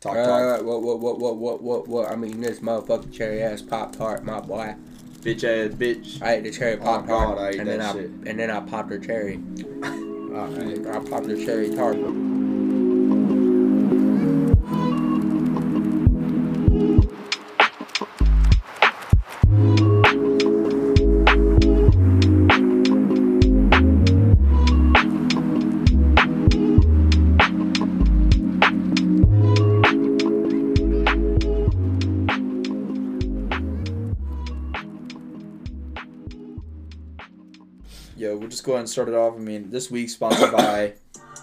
Talk, Uh, what, what, what, what, what, what, what? I mean, this motherfucking cherry ass pop tart, my boy. Bitch ass bitch. I ate the cherry Oh, pop tart, God, I ate and then that I and then I popped her cherry. Alright. I popped her cherry tart. Go ahead and start it off. I mean, this week's sponsored by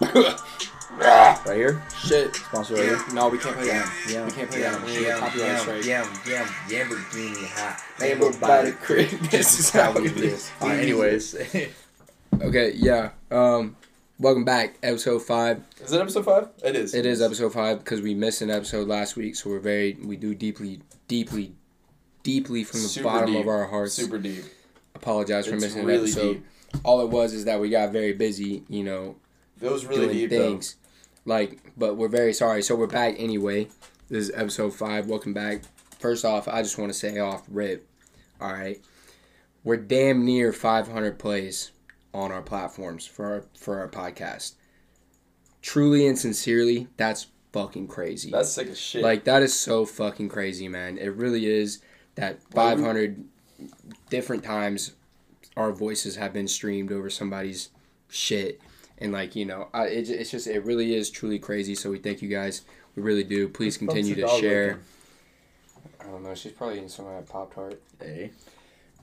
right here. Shit. Sponsored right here. No, we can't play that. Yeah, We can't play yeah, that. We yeah, get copyright yeah, strike. yeah, yeah, Lamborghini hot. Lambo by the crib. This is how we do this. Alright, anyways, Okay, yeah. Um, welcome back, episode five. Is it episode five? It is. It is episode five because we missed an episode last week, so we're very we do deeply, deeply, deeply from the Super bottom deep. of our hearts super deep. apologize for It's missing really an episode. deep. All it was is that we got very busy, you know, It was really doing deep things. Like, but we're very sorry. So we're back anyway. This is episode five. Welcome back. First off, I just want to say off rip. All right, we're damn near 500 plays on our platforms for our for our podcast. Truly and sincerely, that's fucking crazy. That's sick as shit. Like that is so fucking crazy, man. It really is that 500 different times our voices have been streamed over somebody's shit, and like you know, I, it, it's just it really is truly crazy. So we thank you guys. We really do. Please continue to fuck's the dog share. looking? I don't know. She's probably eating some of that pop tart. Hey.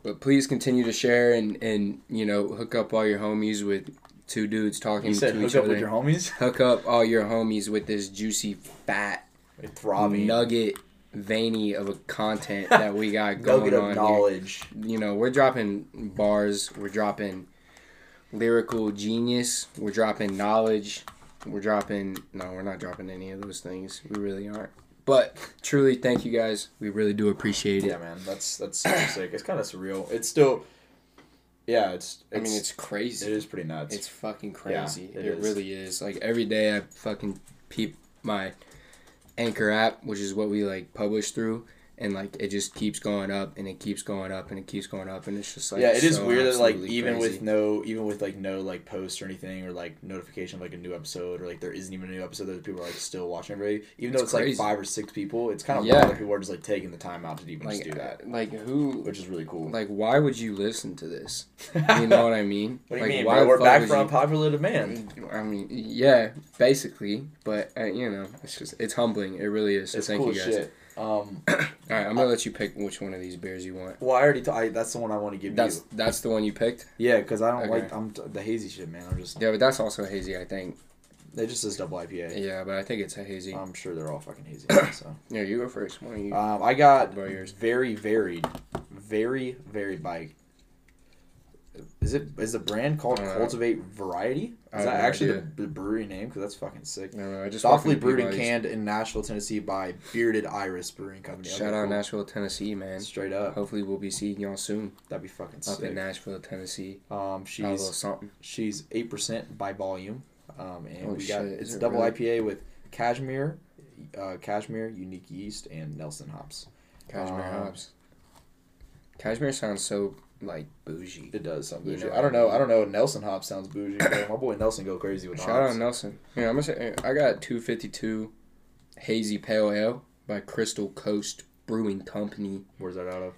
But please continue to share and and you know hook up all your homies with two dudes talking You said to hook each up other. with your homies? hook up all your homies with this juicy fat Like throbbing. nugget veiny of a content that we got going on here. knowledge. You know, we're dropping bars, we're dropping lyrical genius, we're dropping knowledge, we're dropping no, we're not dropping any of those things. We really aren't. But truly, thank you guys. We really do appreciate it. Yeah, man, that's that's sick. It's kind of surreal. It's still, yeah, it's. I mean, it's crazy. It is pretty nuts. It's fucking crazy. it it is. really is. Like every day, I fucking peep my Anchor app, which is what we like publish through, and like it just keeps going up and it keeps going up and it keeps going up, and it's just like yeah, it is so weird that like even crazy. with no even with like no like post or anything or like notification of like a new episode or like there isn't even a new episode that people are like still watching every. Even though It's it's like five or six people, it's kind of Yeah. that people are just like taking the time out to even like just do that, like who which is really cool. like why would you listen to this? You know what I mean? what do you like, mean, why? We're back from you- popular demand. I mean, yeah, basically, but uh, you know, it's just it's humbling. It really is. So It's thank cool you guys. shit. Um, All right, I'm gonna let you pick which one of these beers you want. well, I already. T- I, that's the one I want to give That's you. that's the one you picked. Yeah, because I don't Okay. like I'm t- the hazy shit, man. I'm just Yeah, but that's also hazy, I think. it just says double IPA. Yeah, but I think it's a hazy. I'm sure they're all fucking hazy. so. yeah, you go first. Why you? Um, I got very varied, very varied bike. Is it is the brand called Uh, Cultivate Variety? Is that actually the, the brewery name? Because that's fucking sick. no, no, I just walked brewed and canned in Nashville, Tennessee by Bearded Iris Brewing Company. Okay, Shout out cool. Nashville, Tennessee, man. Straight up, Hopefully, we'll be seeing y'all soon that'd be fucking up in. Nashville, Tennessee. Um, she's something. she's eight percent by volume, um, and we got shit, it's it double really? IPA with cashmere, uh, cashmere, unique yeast, and Nelson hops. Cashmere Um, hops. Cashmere sounds so like bougie. It does sound You bougie. know I don't know. I don't know. Nelson Hop sounds bougie. my boy Nelson go crazy with Shout hops. out Nelson. Yeah, I'm gonna say I got 252 hazy pale ale by Crystal Coast Brewing Company, Where's that out of?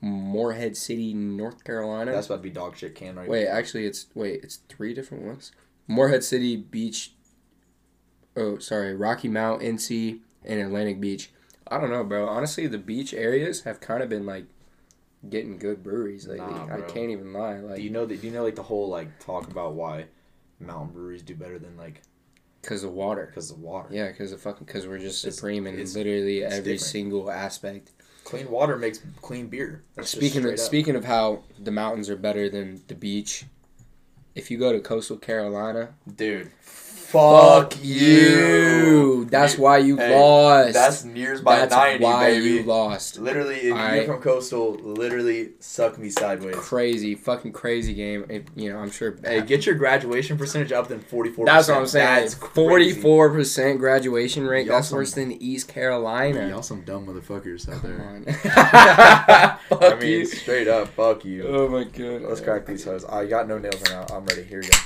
Morehead City, North Carolina. That's about to be dog shit can right Wait, actually, it's wait, it's three different ones. Morehead City Beach. Oh, sorry, Rocky Mount, NC, and Atlantic Beach. I don't know, bro. Honestly, the beach areas have kind of been like getting good breweries lately. Nah, I can't even lie. Do Like, you know that? Do you know like the whole like talk about why mountain breweries do better than like because of water. because of water? Yeah, because of fucking because we're just It's- supreme in literally every different. single aspect. Clean water makes clean beer. That's speaking of up. speaking of how the mountains are better than the beach, if you go to coastal Carolina, dude, Fuck you. That's Ne- why you Hey, lost. That's nears by That's 90, why baby. you lost. Literally, if Alright. you're from Coastal, literally suck me sideways. Crazy, fucking crazy game. It- you know, I'm sure. Hey, get your graduation percentage up than 44%. That's what I'm saying. That's. Forty-four percent graduation rate. Y'all That's some- worse than East Carolina. Y'all some dumb motherfuckers out Come there. on. I Fuck mean, you. straight up, fuck you. Oh my god. Let's crack these hoes. I got no nails right now. I'm ready. Here we go.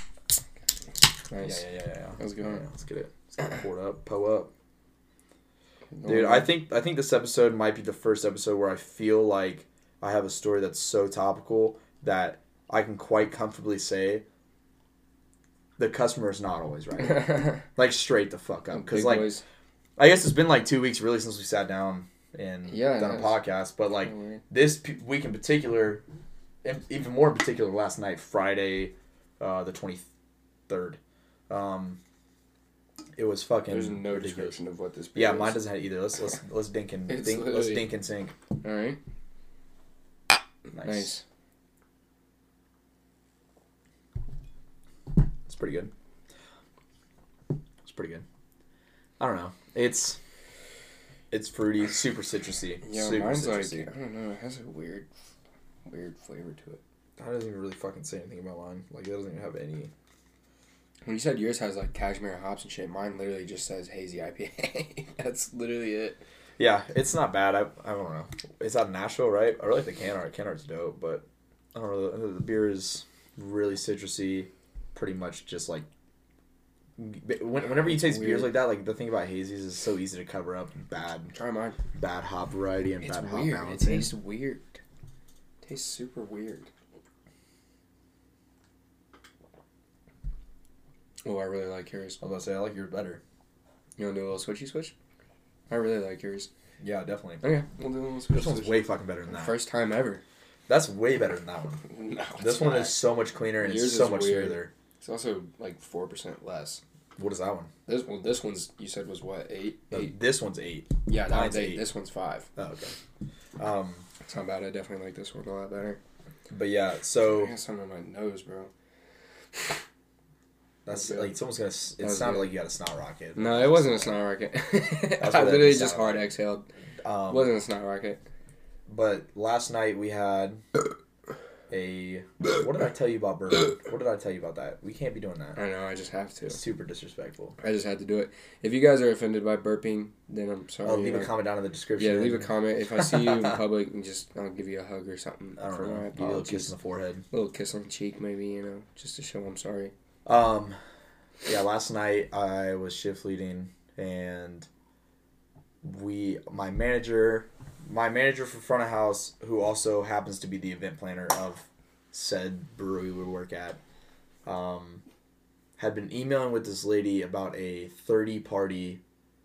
Nice. Yeah, yeah, yeah, yeah. Let's go. Yeah, let's get it. Let's get it poured up. Po up. Dude, I think I think this episode might be the first episode where I feel like I have a story that's so topical that I can quite comfortably say the customer is not always right. like straight the fuck up. Because like boys. I guess it's been like two weeks really since we sat down and Yeah, done a podcast. But like weird. this p- week in particular, and even more in particular, last night, Friday, uh, the twenty third. Um, it was fucking. There's no ridiculous. description of what this. Yeah, beer mine doesn't have either. Let's let's let's dink and dink, let's dink and sink. All right. Nice. Nice. It's pretty good. It's pretty good. I don't know. It's it's fruity, super citrusy. Yeah, super mine's citrusy. like I don't know. It has a weird, weird flavor to it. That doesn't even really fucking say anything about mine. Like it doesn't even have any. When you said yours has like cashmere hops and shit, mine literally just says hazy IPA. That's literally it. Yeah, it's not bad. I, I don't know. It's out of Nashville, right? I really like the can art. Can art's dope, but I don't know. The, the beer is really citrusy. Pretty much just like. When, whenever you taste beers like that, like the thing about hazies is so easy to cover up bad Try mine. bad hop variety and It's bad hop weird. It tastes weird. tastes super weird. Oh, I really like yours. I was about to say I like yours better. You want to do a little switchy switch? I really like yours. Yeah, definitely. Okay, we'll do a little switch. This one's switch. way fucking better than that. First time ever. That's way better than that one. No, This it's one not. is so much cleaner and Yours it's so is much weird. smoother. It's also like four percent less. What is that one? This one, this one's you said was what eight? No, Eight. This one's eight. Yeah, that mine's one's eight. eight. This one's five. Oh, okay. Um, It's not bad. I definitely like this one a lot better. but yeah, I so got something on my nose, bro. that's Okay. like someone's gonna. It sounded good. like you got a snot rocket. No, it wasn't a snot rocket. I literally just hard like. exhaled. It Um, wasn't a snot rocket. but last night we had a. What did I tell you about bourbon? What did I tell you about that? We can't be doing that. I know. I just have to. It's super disrespectful. I just had to do it. If you guys are offended by burping, then I'm sorry. I'll leave a comment down in the description. Yeah, leave a comment. If I see you in public, and just I'll give you a hug or something I don't know. Give you a little kiss on the forehead. A little kiss on the cheek, maybe you know, just to show I'm sorry. Um, yeah, last night I was shift leading, and we, my manager, my manager for front of house, who also happens to be the event planner of said brewery we work at, um, had been emailing with this lady about a 30 party,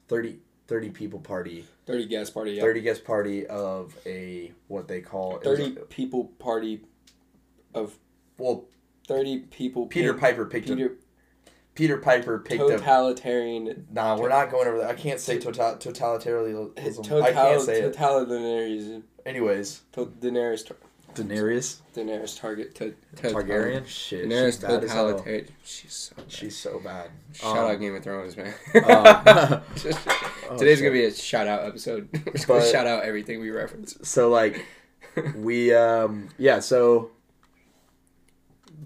30, 30 people party, Thirty guest party. Yeah. 30 guest party of a, what they call, Thirty a- people party of well, thirty people. Peter pick- Piper picked Peter a, Peter Piper picked totalitarian. Nah, we're not going over that. I can't say total totalitarianism. Total, I can't say it. totalitarianism. Anyways, To, Daenerys. Tar- Daenerys Daenerys target to, to Targaryen. Shit, Daenerys she's bad as hell. totalitarian. She's so bad. She's so bad. Shout Um, out Game of Thrones, man. um, Today's shit. gonna be a shout out episode. We're But- shout out everything we reference. so like we um yeah so.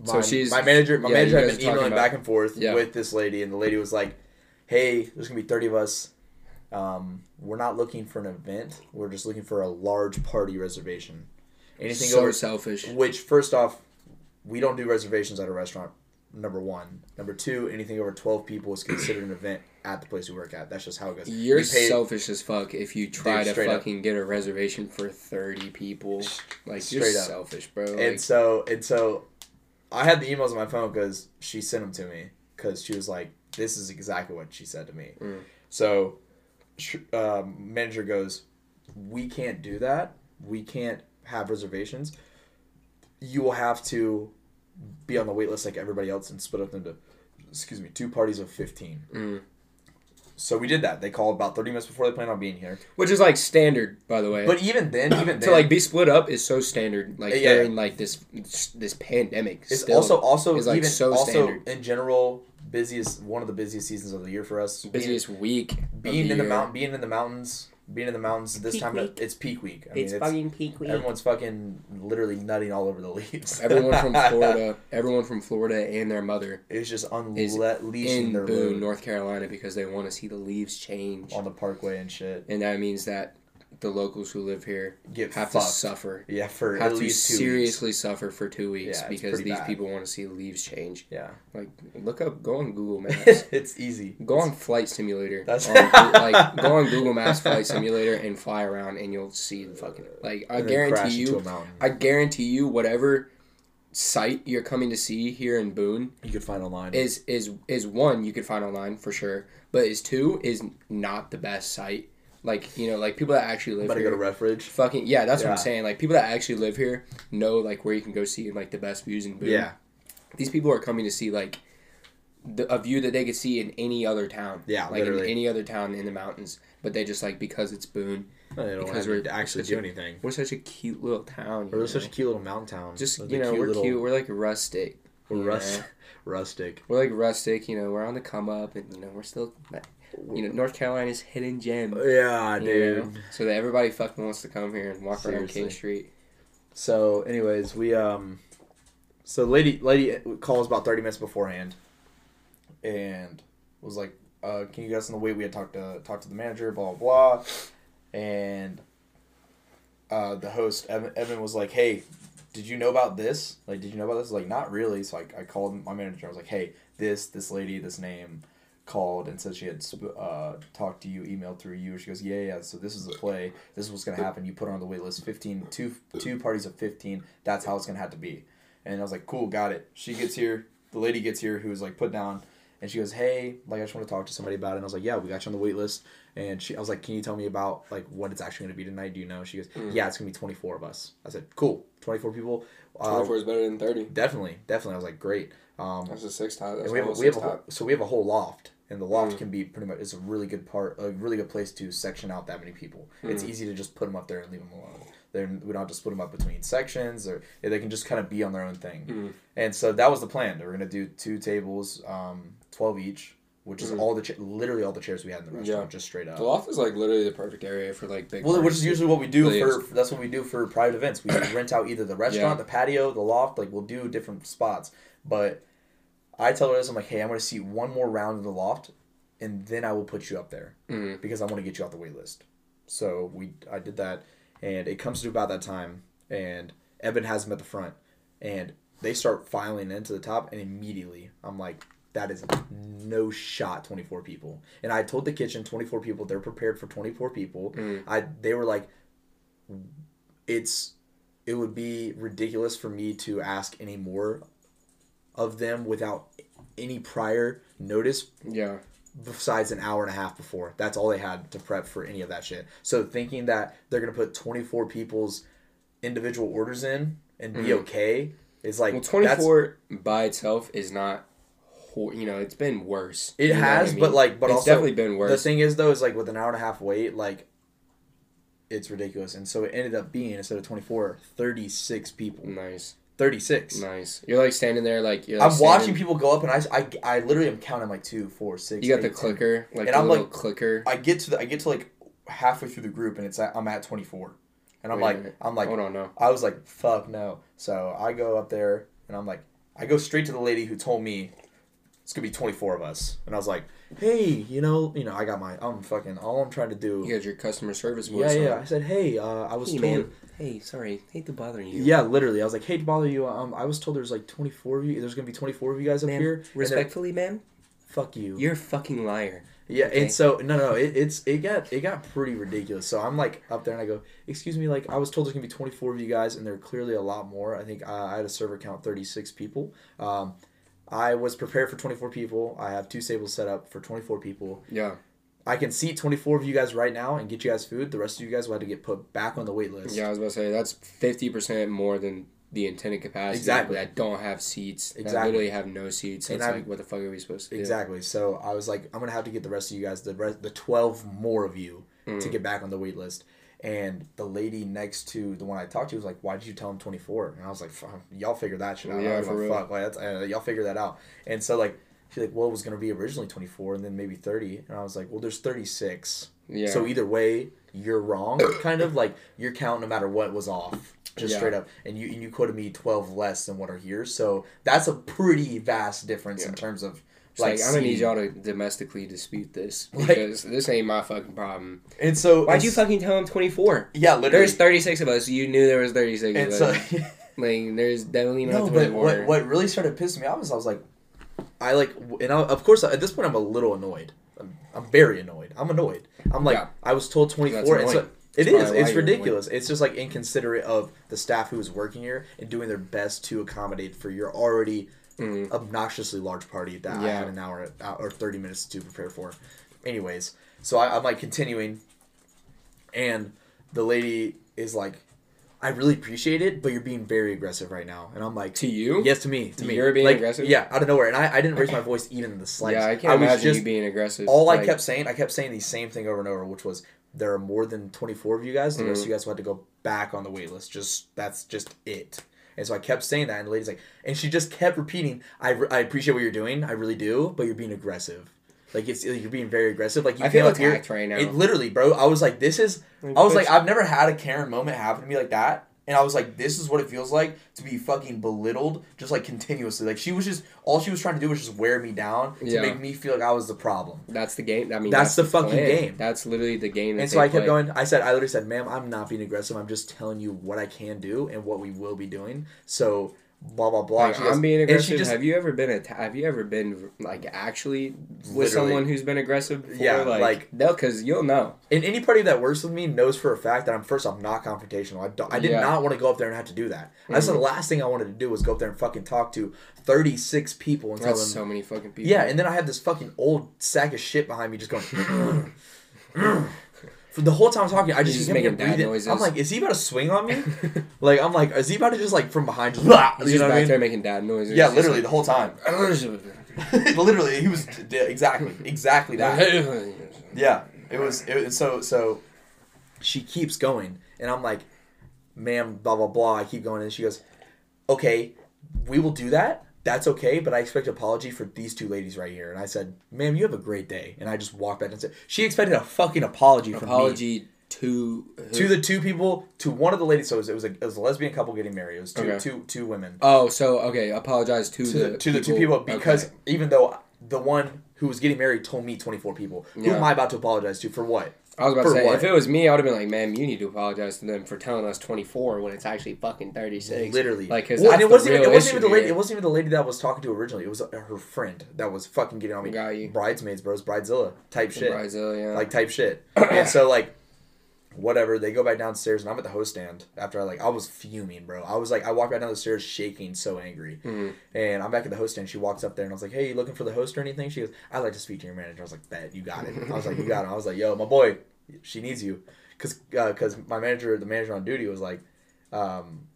So My, she's- my manager. My yeah, manager had been emailing about- back and forth Yeah. with this lady, and the lady was like, "Hey, there's gonna be thirty of us. Um, we're not looking for an event. We're just looking for a large party reservation. Anything so over selfish. Which, first off, we don't do reservations at a restaurant. Number one. Number two, anything over twelve people is considered an event at the place we work at. That's just how it goes. You're pay- selfish as fuck if you try Dude, to straight up. fucking get a reservation for thirty people. Like you're up. selfish, bro. And Like, so, and so, I had the emails on my phone because she sent them to me because she was like, "This is exactly what she said to me." Mm. So, um, manager goes, "We can't do that. We can't have reservations. You will have to be on the wait list like everybody else and split up into, excuse me, two parties of fifteen. Mm. So we did that. They called about thirty minutes before they planned on being here. which is like standard, by the way. But even then, even then, to like be split up is so standard. Like Yeah. during like this this pandemic. It's also also is, like, even so also standard. in general busiest one of the busiest seasons of the year for us. Busiest week. of being in the mountain, being in the mountains, being in the mountains. This Peak time week. it's peak week. I it's mean, fucking peak week. everyone's fucking literally nutting all over the leaves. Everyone from Florida, everyone from Florida and their mother is just Is unleashing in their Boone, load North Carolina, because they want to see the leaves change, on the parkway and shit. and that means that the locals who live here Get have fucked. to suffer, Yeah, for have at to least two seriously suffer for two weeks Yeah, because these bad. people want to see the leaves change. Weeks. Like, look up, go on Google Maps. It's easy. Go on Flight Simulator. That's- on like go on Google Maps Flight Simulator and fly around, and you'll see the fucking like. I And then crash guarantee you. I guarantee you, whatever site you're coming to see here in Boone you could find online. is is is one you could find online for sure, but is two is not the best site. Like you know, like people that actually live Better here. go to Redbridge. Fucking yeah, that's what I'm saying. Like people that actually live here know like where you can go see like the best views in Boone. Yeah, these people are coming to see like the, a view that they could see in any other town. Yeah, like in any other town in the mountains. But they just like because it's Boone. they don't Because we're- actually do a- anything. We're such a cute little town. We're such a cute little mountain town. just you know we're little- cute. We're like rustic. We're rust, rustic. We're like rustic. You know we're on the come up, and you know we're still. You know North Carolina's hidden gem. Yeah, dude. know? So that everybody fucking wants to come here and walk around King Street. So, anyways, we um, so lady lady calls about thirty minutes beforehand, and was like, uh, "Can you get us on the way?" We had talked to talked to the manager, blah blah, blah, and uh, the host Evan, Evan was like, "Hey, did you know about this? Like, did you know about this?" Like, not really. So like, I called my manager. I was like, "Hey, this this lady, this name." Called and said she had uh, talked to you, emailed through you. She goes, yeah, yeah. So this is the play. This is what's gonna happen. You put her on the wait list. 15, two, two parties of fifteen. That's how it's gonna have to be. And I was like, cool, got it. She gets here. The lady gets here who was like put down, and she goes, hey, like I just want to talk to somebody about it. And I was like, yeah, we got you on the wait list. And she, I was like, can you tell me about like what it's actually gonna be tonight? Do you know? She goes, yeah, it's gonna be twenty four of us. I said, cool, twenty four people. Uh, Twenty four is better than thirty. definitely, definitely. I was like, great. Um, That's a six and That's we have, we have a whole, so we have a whole loft, and the loft Mm. can be pretty much it's a really good part, a really good place to section out that many people. It's Mm. easy to just put them up there and leave them alone. Then we don't have to split them up between sections, or they can just kind of be on their own thing. Mm. And so that was the plan. We're gonna do two tables, um, twelve each, which is Mhm. all the cha- literally all the chairs we had in the restaurant, Yeah. just straight up. The loft is like literally the perfect area for like big. Well, which is usually what we do for. That's what we do for private events. We rent out either the restaurant, the patio, the loft. Like we'll do different spots. But I tell her this. I'm like, hey, I'm going to see one more round in the loft, and then I will put you up there Mhm. because I want to get you off the wait list. So we, I did that, and it comes to about that time, and Evan has them at the front, and they start filing into the top, and immediately I'm like. That is no shot. Twenty four people, and I told the kitchen twenty four people. They're prepared for twenty four people. Mm. I they were like, it's it would be ridiculous for me to ask any more of them without any prior notice Yeah. besides an hour and a half before. That's all they had to prep for any of that shit. So thinking that they're gonna put twenty four people's individual orders in and be Mhm. okay is like Well, twenty four by itself is not. You know, it's been worse. It You know what has, I mean? but like, but it's also definitely been worse. the thing is though is like with an hour and a half wait, like it's ridiculous. And so it ended up being instead of 24, 36 people. nice, 36. nice. You're like standing there, like you're. Like I'm watching people go up, and I, I, I literally am counting like two, four, six. You got the eight, 10. clicker, like And the I'm little like- clicker. I get to the, I get to like halfway through the group, and it's at, I'm at 24, and I'm Wait like. I'm like, Hold on, no. I was like, fuck no. So I go up there, and I'm like, I go straight to the lady who told me it's gonna be 24 of us, and I was like, hey, you know, you know, I got my, I'm fucking, all I'm trying to do. You got your customer service yeah, voice. yeah. on. I said, hey, uh, I was Hey, told. man. Hey, sorry. Hate to bother you. Yeah, literally. I was like, hate to bother you, um, I was told there's like 24 of you. There's gonna be 24 of you guys up Ma'am, here. Respectfully, ma'am, fuck you. you're a fucking liar. Yeah, Okay. and so no, no, it, it's it got it got pretty ridiculous. So I'm like up there and I go, excuse me, like I was told there's gonna be 24 of you guys, and there are clearly a lot more. I think uh, I had a server count 36 people. Um, I was prepared for 24 people. I have two tables set up for 24 people. Yeah. I can seat 24 of you guys right now and get you guys food. The rest of you guys will have to get put back on the wait list. Yeah, I was about to say that's fifty percent more than the intended capacity. Exactly. That don't have seats. That Exactly. literally have no seats. So And it's I'm- like, what the fuck are we supposed to do? Exactly. So I was like, I'm gonna have to get the rest of you guys, the rest, the 12 more of you, to Mm. get back on the wait list. And the lady next to the one I talked to was like, "Why did you tell him 24?" And I was like, "Y'all figure that shit out. I Yeah, don't give a real. fuck. Like, uh, y'all figure that out." And so like, She's like, well, it was gonna be originally 24 and then maybe 30, and I was like, well, there's 36. Yeah. So either way, you're wrong. kind of like your count, no matter what, was off. Just Yeah. straight up, and you and you quoted me 12 less than what are here. So that's a pretty vast difference in terms of It's like, I'm gonna need y'all to domestically dispute this Like- because this ain't my fucking problem. And so Why'd you fucking tell him 24? Yeah, literally. There's 36 of us. You knew there was 36 and of so us. Like, there's definitely no, not but what what really started pissing me off is I was like, I like, and I, of course at this point I'm a little annoyed. I'm, I'm very annoyed. I'm annoyed. I'm like, Yeah. I was told 24, and so it is. It's ridiculous. It's just like inconsiderate of the staff who is working here and doing their best to accommodate for your already Mhm. obnoxiously large party that I had an hour or 30 minutes to prepare for. Anyways, so I, I'm like continuing, and the lady is like, I really appreciate it, but you're being very aggressive right now. And I'm like, To you? Yes, to me. To me. You're being like, aggressive? Yeah, out of nowhere. And I, I didn't raise my voice even in the slightest. Yeah, I can't was imagine just, you being aggressive. All I kept saying, I kept saying the same thing over and over, which was there are more than 24 of you guys. The rest Mm. of you guys will have to go back on the wait list. Just that's just it. And so I kept saying that, and the lady's like, and she just kept repeating, "I, re- I appreciate what you're doing, I really do, but you're being aggressive. Like it's you're being very aggressive. Like you I feel like attacked right now. It literally, bro. I was like, this is. Like, I was like, I've never had a Karen moment happen to me like that. And I was like, this is what it feels like to be fucking belittled, just like continuously. Like she was just all she was trying to do was just wear me down to Yeah. make me feel like I was the problem. That's the game. I mean, That's the fucking plan. game. That's literally the game. And so I kept play. going. I said, I literally said, ma'am, I'm not being aggressive. I'm just telling you what I can do and what we will be doing. So blah blah blah. Like, I'm being and she aggressive. just- have you ever been atta- Have you ever been like actually with someone who's been aggressive? Before? Yeah, like, like- no, because you'll know. And anybody that works with me knows for a fact that I'm first off not confrontational. I, don't, I did Yeah. not want to go up there and have to do that. That's the mm-hmm. last thing I wanted to do was go up there and fucking talk to 36 people and tell them. so many fucking people. yeah, and then I have this fucking old sack of shit behind me just going. For the whole time I'm talking, I just, kept making dad breathing. noises. I'm like, is he about to swing on me? like, I'm like, is he about to just like from behind just, blah, He's you just know what back I mean? there making dad noises. Yeah, Just literally the whole time. literally, he was yeah, exactly, exactly that. Yeah, it was. It was so so. She keeps going, and I'm like, "Ma'am, blah blah blah." I keep going, and she goes, "Okay, we will do that. That's okay, but I expect an apology for these two ladies right here." And I said, "Ma'am, you have a great day." And I just walked back and said, "She expected a fucking apology from me." Apology to To the two people, to one of the ladies. So it was, it was a, it was a lesbian couple getting married. It was two, Okay. two, two women. Oh, so okay. Apologize to, to, the to the two people because okay. even though the one who was getting married told me 24 people, who am I about to apologize to for what? I was about to say what? if it was me, I would have been like, "Man, you need to apologize to them for telling us 24 when it's actually fucking 36." Literally, like because well, and it wasn't, even, it wasn't even the lady. here. It wasn't even the lady that I was talking to originally. It was uh, her friend that was fucking getting on me. Got you. Bridesmaids, bros, bridezilla type shit, Bridezilla, yeah. like type shit. and so like, whatever. They go back downstairs, and I'm at the host stand after I like I was fuming, bro. I was like, I walked back down the stairs shaking, so angry. Mhm. And I'm back at the host stand. She walks up there, and I was like, "Hey, you looking for the host or anything?" She goes, "I'd like to speak to your manager." I was like, "Bet you got it." I was like, "You got it." I was like, "Yo, my boy, she needs you," because because my manager, the manager on duty, was like, um,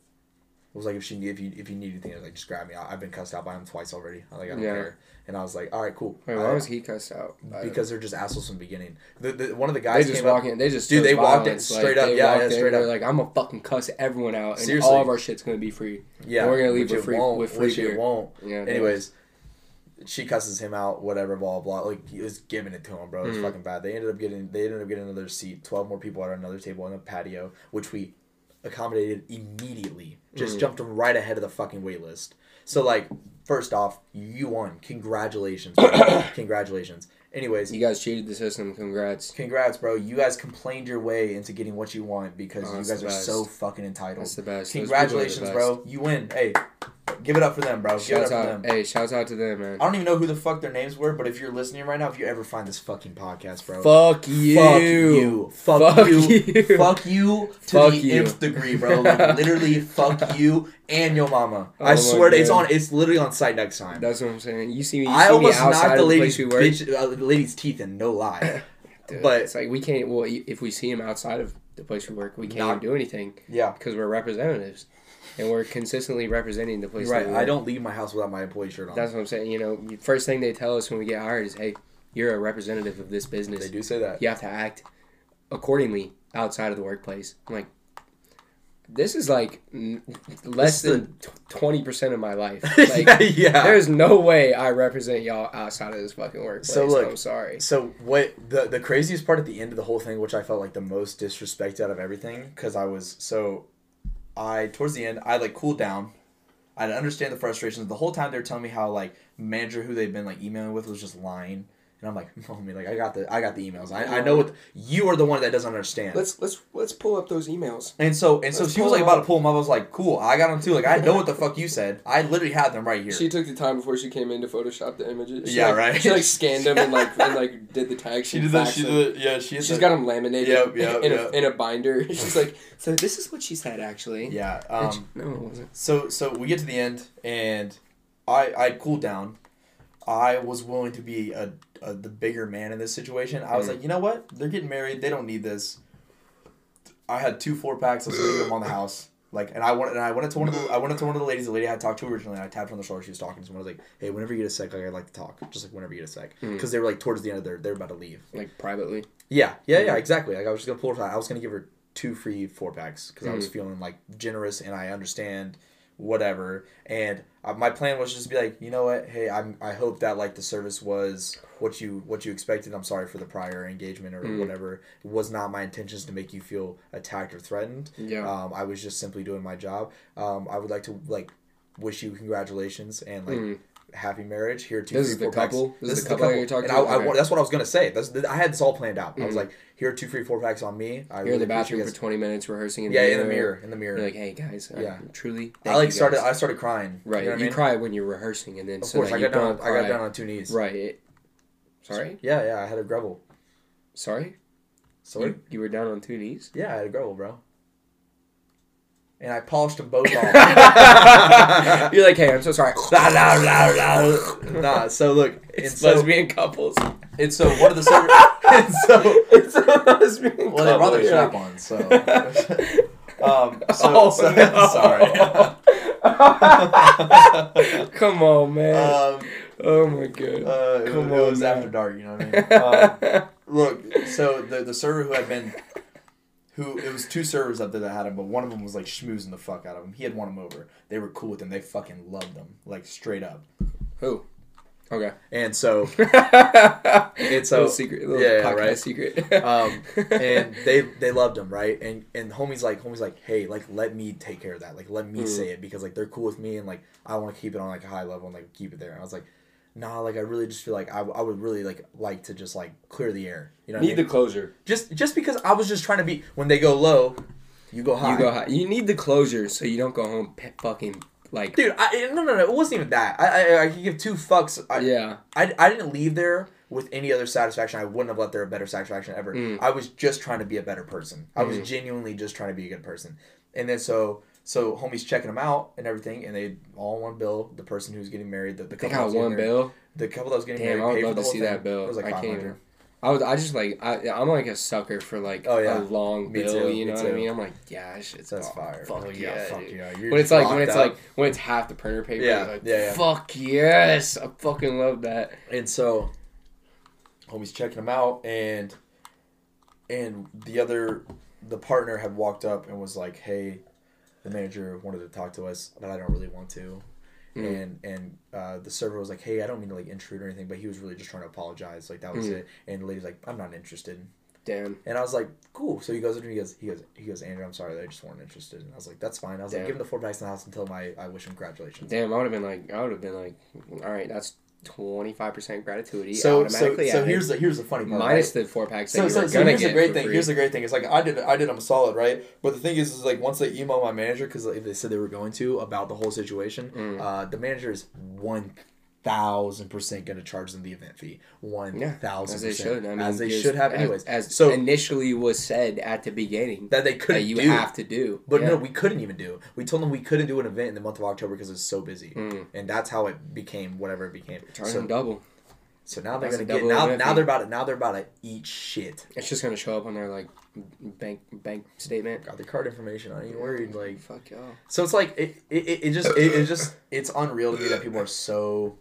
was like, if she if you if you need anything, I was like, just grab me. I, I've been cussed out by him twice already. I like, I don't Yeah. care. And I was like, all right, cool. Wait, I- why was he cussed out? because they're just assholes from the beginning. The, the, one of the they guys just came walk up. in. They just Dude, they walked in straight like, up. Yeah, yeah, straight they're up. Like I'm gonna fucking cuss everyone out, and Seriously. all of our shit's gonna be free. Yeah, And we're gonna leave with free- with free which beer. it won't. Yeah. Anyways, she cusses him out, whatever, blah blah. blah. Like he was giving it to him, bro. It was Mhm. fucking bad. They ended up getting they ended up getting another seat. Twelve more people at another table on the patio, which we accommodated immediately. Just Mhm. jumped right ahead of the fucking wait list. So like, first off, you won. Congratulations, congratulations. Anyways, you guys cheated the system. Congrats. congrats, bro. You guys complained your way into getting what you want because Oh, you guys are so fucking entitled. That's the best. Are the Congratulations, best. bro. You win. Hey, give it up for them, bro. Shouts out, them. hey, shouts out to them, man. I don't even know who the fuck their names were, but if you're listening right now, if you ever find this fucking podcast, bro, Fuck you. fuck you, fuck, Fuck you, you. fuck you to Fuck the you. nth degree, bro. Like literally, fuck you and your mama. Oh I swear, to, it's on. It's literally on site next time. That's what I'm saying. You see me. You I see almost me knocked the lady's place we work. bitch, uh, the lady's teeth in. No lie. Dude, but- it's like we can't. Well, if we see him outside of the place we work, we can't Not- do anything yeah, because we're representatives, and we're consistently representing the place. you're right. I don't leave my house without my employee shirt on. That's what I'm saying. You know, first thing they tell us when we get hired is, "Hey, you're a representative of this business. they do say that. You have to act accordingly outside of the workplace." I'm like, this is like less is than twenty percent of my life. Like, yeah. there's no way I represent y'all outside of this fucking workplace. So, look, I'm sorry. So what the the craziest part at the end of the whole thing, which I felt like the most disrespect out of everything, because I was so, I towards the end I like cooled down. I understand the frustrations. The whole time they were telling me how like manager who they've been like emailing with was just lying, and I'm like, homie, like I got the I got the emails. I, I know what you are the one that doesn't understand. Let's let's let's pull up those emails. and so and so Let's she was like about to pull them up. I was like, cool, I got them too. Like I know what the fuck you said. I literally had them right here. She took the time before she came in to Photoshop the images. She, Yeah, like- right. She like scanned them and like and like did the tags. she did that. She did. it- Yeah, she. She's did- got them laminated Yep, yep, in, yep. A, in a binder. She's like, so this is what she said actually. Yeah. And she- Um. no, it wasn't. So so we get to the end and I I cooled down. I was willing to be a, a the bigger man in this situation. I was Mm. like, you know what? They're getting married. They don't need this. I had two four packs. I was leaving them on the house. Like, and I went and I went to one of the I went to one of the ladies. The lady I had talked to originally. And I tapped her on the shoulder. She was talking to someone. I was like, hey, whenever you get a sec, like I'd like to talk. Just like whenever you get a sec, Mm. because they were like towards the end of their they're about to leave. Like privately. Yeah, yeah, yeah, Mhm. exactly. Like I was just gonna pull her. I was gonna give her two free four packs because I was Mhm. feeling like generous and I understand whatever. And uh, my plan was just to be like, you know what? Hey, I'm. I hope that like the service was what you what you expected. I'm sorry for the prior engagement or Mhm. whatever. It was not my intentions to make you feel attacked or threatened. Yeah. Um, I was just simply doing my job. Um, I would like to like wish you congratulations and like Mhm. happy marriage. Here, two, This free is the couple? This is the couple that you're talking and I. I, Okay. that's what I was gonna say. That's I had this all planned out. I was Mhm. like, here are two free four packs on me. I You're really in the bathroom for 20 minutes rehearsing in yeah, the in the mirror. in the mirror. You're like, hey guys, I Yeah. truly. I like started. I started crying. Right, You know you mean? cry when you're rehearsing, and then Of so course, I got down. I got down on two knees. Right. it- Sorry. Yeah, yeah. I had a Grevel. Sorry. Sorry. You, you were down on two knees. Yeah, I had a Grevel, bro. And I polished them both off. You're like, hey, I'm so sorry. nah, So look, It's so lesbian couples. and so one of the and so it's a lesbian well, they brought their strap couple. on. So. Um, so, Oh, so no. sorry. Come on, man. um, oh my god. uh, it, Come was- it on, was man. after dark, you know what I mean? Um, look, so the the server who had been, who it was two servers up there that had him, but one of them was like schmoozing the fuck out of him. He had won him over. They were cool with him. They fucking loved him, like straight up. Who? Okay. And so, it's a secret. Little yeah, right. secret. um, and they they loved him, right? And and homie's like homie's like, hey, like let me take care of that. Like let me Mm. say it because like they're cool with me and like I want to keep it on like a high level and like keep it there. And I was like, nah, like I really just feel like I, I would really like like to just like clear the air. You know, what I need mean? the closure. just just because I was just trying to be when they go low, you go high. You go high. You need the closure so you don't go home pe- fucking like. Dude, I, no, no, no, it wasn't even that. I, I, I could give two fucks. I, yeah. I, I didn't leave there with any other satisfaction. I wouldn't have left there a better satisfaction ever. Mm. I was just trying to be a better person. I was Mm. genuinely just trying to be a good person. And then so so homies checking them out and everything, and they all on one bill. The person who's getting married, the, the couple that got was one married- bill. The couple that was getting Damn, married. I would paid for love the to see thing. that bill. It was like I can't even- I was. I just like. I. I'm like a sucker for like Oh, yeah. a long Me bill. too, you know what I mean? I'm like, yeah, shit's That's fire. Fuck Oh, yeah, fuck dude. yeah. You're When it's like when it's like when it's half the printer paper. Yeah, like, yeah, yeah. Fuck yes, I fucking love that. And so, homie's checking him out, and and the other, the partner had walked up and was like, "Hey, the manager wanted to talk to us, but I don't really want to." Mm. And and uh, the server was like, "Hey, I don't mean to like intrude or anything, but he was really just trying to apologize. Like that was Mm. it." And the lady's like, "I'm not interested." Damn. And I was like, "Cool." So he goes up and he goes, he goes, he goes, "Andrew, I'm sorry, they just weren't interested." And I was like, "That's fine." I was Damn. like, "Give him the four packs in the house until my I wish him congratulations." Damn. I would have been like. I would have been like. All right, that's twenty five percent gratuity So so, automatically so added, here's the here's the funny part. right? minus the four packs So, so, so here's the great thing. free. Here's the great thing. It's like I did I did them solid, right? But the thing is, is like once they email my manager because they said they were going to about the whole situation, Mm. uh, the manager is one thousand percent going to charge them the event fee. One Yeah, thousand as they percent, should. I mean, as they should have, as- anyways. As, so initially was said at the beginning that they couldn't you do. have to do. But Yeah. no, we couldn't even do. We told them we couldn't do an event in the month of October because it's so busy, Mm. and that's how it became whatever it became. Charge So, double. so now they're That's gonna get double now. Now they're about to now they're about to eat shit. It's just gonna show up on their like bank bank statement. Got the card information. I ain't worried. Like Fuck y'all. So it's like it, it, it, it just it, it just it's unreal to me that people are so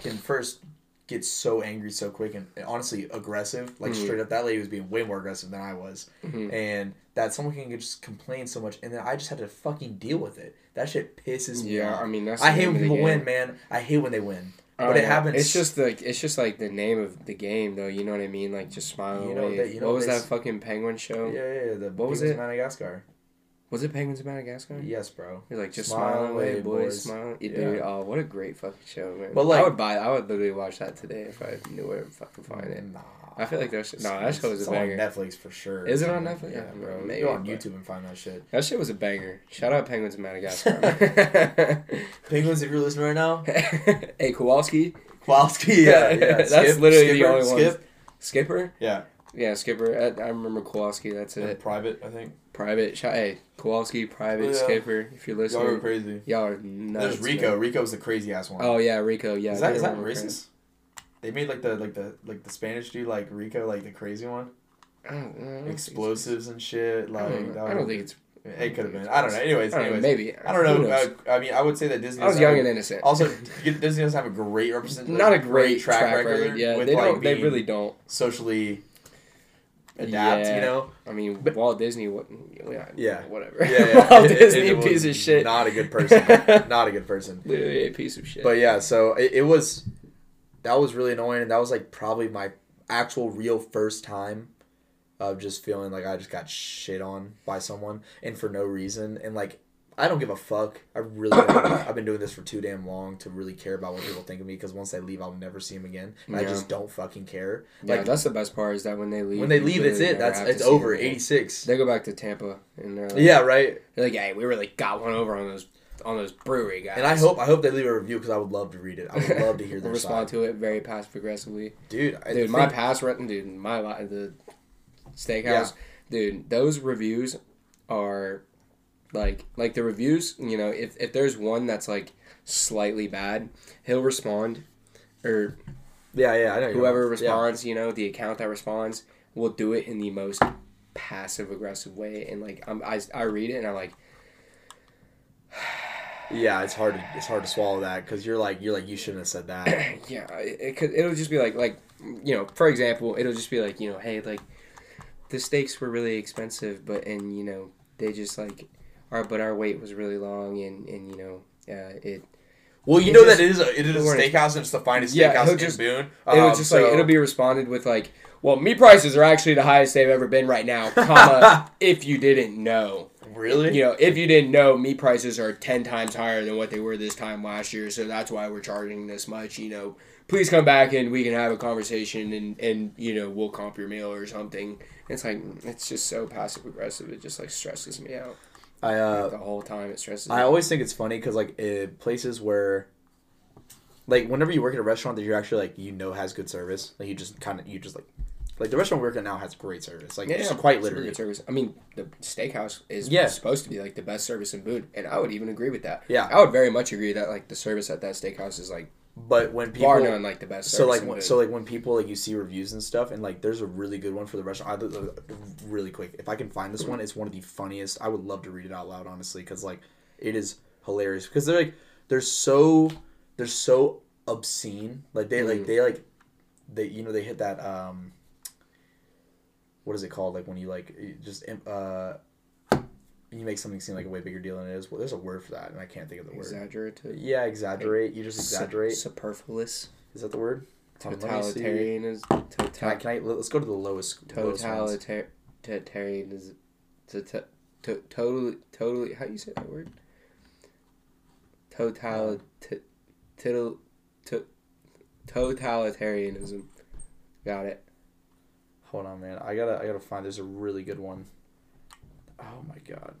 can first get so angry so quick and, honestly aggressive. Like Mhm. straight up, that lady was being way more aggressive than I was, Mhm. and that someone can just complain so much, and then I just had to fucking deal with it. That shit pisses me Yeah, off. I mean that's. I hate when people win, man. I hate when they win. But it happens- It's just like it's just like the name of the game, though. You know what I mean? Like just smile You know away. that- you know what was that fucking penguin show? Yeah, yeah, yeah. The What was it? Madagascar. Was it Penguins of Madagascar? Yes, bro. You're like just Smile smile, away, boys, smile. Yeah. Dude, oh, what a great fucking show, man. But, like- I would buy. I would literally watch that today if I knew where to fucking find it. Nah. I feel like that shit- nah, that show was a It's banger. on Netflix for sure. Is it on Netflix? Yeah, Yeah, bro. maybe, Go on YouTube and find that shit. That shit was a banger. Shout out Penguins of Madagascar. Penguins, if you're listening right now, hey, Kowalski, Kowalski. Yeah, yeah. That's Skip, literally the only one. Skip. Skipper. Yeah. Yeah, Skipper. I, I remember Kowalski. That's And it. private, I think. Private. Shout, hey, Kowalski, private, Yeah. Skipper. If you're listening. Y'all are crazy. y'all are nuts. There's Rico. man. Rico's the crazy ass one. Oh yeah, Rico. Yeah. is that they that racist? They made like the like the like the Spanish dude like Rico like the crazy one. I don't, I don't Explosives and shit. I Like don't, that. I don't think it's. It could have been. I don't know. Anyways, I don't know, anyways. maybe. I don't know. Uh, I mean, I would say that Disney. I was young and innocent. Also, Disney doesn't have a great representation. not a great track, record. Yeah, with they like don't. They really don't. socially adapt. Yeah. You know. I mean, But- Walt Disney. What? Yeah. Yeah. Whatever. Yeah, yeah. Walt It- it- Disney, it was piece of shit. Not a good person. not a good person. Literally a piece of shit. But yeah, so it, it was that was really annoying, and that was like probably my actual real first time of just feeling like I just got shit on by someone and for no reason, and like I don't give a fuck. I really, I've been doing this for too damn long to really care about what people think of me because once they leave, I'll never see them again. And I just don't fucking care. yeah, Like that's the best part is that when they leave, when they leave, it's it. That's it's over. Eighty six. They go back to Tampa and they're like, Yeah, right. they're like, hey, we really got one over on those on those brewery guys. And I hope I hope they leave a review because I would love to read it. I would love to hear their respond side. to it very passive aggressively. Dude, I Dude, my pass renting, dude, my the steakhouse, dude, those reviews are like like the reviews. You know, if if there's one that's like slightly bad, he'll respond, or yeah, yeah, I know. whoever right. Yeah. responds, you know, the account that responds will do it in the most passive aggressive way, and like I'm, I I read it and I'm like, Yeah, it's hard to it's hard to swallow that because you're like you're like you shouldn't have said that. yeah, it, it could it'll just be like like you know, for example, it'll just be like you know, hey, like the steaks were really expensive, but and you know they just like our but our wait was really long and and you know uh, it Well, you It know just- that it is a it is a steakhouse and it's the finest Yeah, steakhouse he'll in just- Boone. it'll Um, just so- like it'll be responded with like, well, meat prices are actually the highest they've ever been right now, comma if you didn't know. really. You know, if you didn't know, meat prices are ten times higher than what they were this time last year, so that's why we're charging this much. You know, please come back and we can have a conversation and and you know we'll comp your meal or something. It's like it's just so passive aggressive. It just like stresses me out I uh the whole time. It stresses. I always think it's funny because like uh, places where, like whenever you work at a restaurant that you're actually like you know has good service, like you just kind of you just like, like the restaurant we work at now has great service, like Yeah, quite literally. good service. I mean, the steakhouse is Yeah. supposed to be like the best service in Boone, and I would even agree with that. Yeah. I would very much agree that like the service at that steakhouse is like But when people bar none like the best. so like when, so like when people like you see reviews and stuff and like there's a really good one for the restaurant I, really quick if i can find this one it's one of the funniest i would love to read it out loud honestly because like it is hilarious because they're like they're so they're so obscene like they like Mhm. they like they you know they hit that um what is it called like when you like just uh you make something seem like a way bigger deal than it is well there's a word for that and i can't think of the word exaggerative, yeah exaggerate you just exaggerate superfluous, is that the word Hold on, let me see. totalitarianism, Can I, can I, let's go to the lowest. ones. totalitarianism, to, to, to, totally, totally. How do you say that word? Total, t- tittle, to, totalitarianism. Got it. Hold on, man. I gotta, I gotta find. There's a really good one. Oh my god.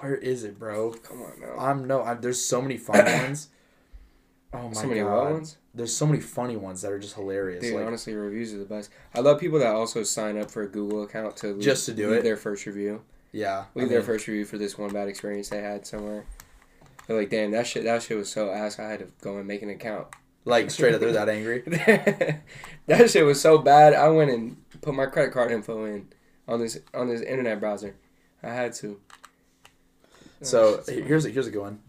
Where is it, bro? Come on now. I'm no. I'm, there's so many funny ones. Oh my so many god. ones. There's so many funny ones that are just hilarious. Dude, like, honestly, reviews are the best. I love people that also sign up for a Google account to leave, Just to do leave it? their first review. yeah. I Leave their first review for this one bad experience they had somewhere. They're like, damn, that shit, that shit was so ass. I had to go and make an account. Like straight up, they're that angry. that shit was so bad. I went and put my credit card info in on this on this internet browser. I had to. So Oh, here's a, here's a good one.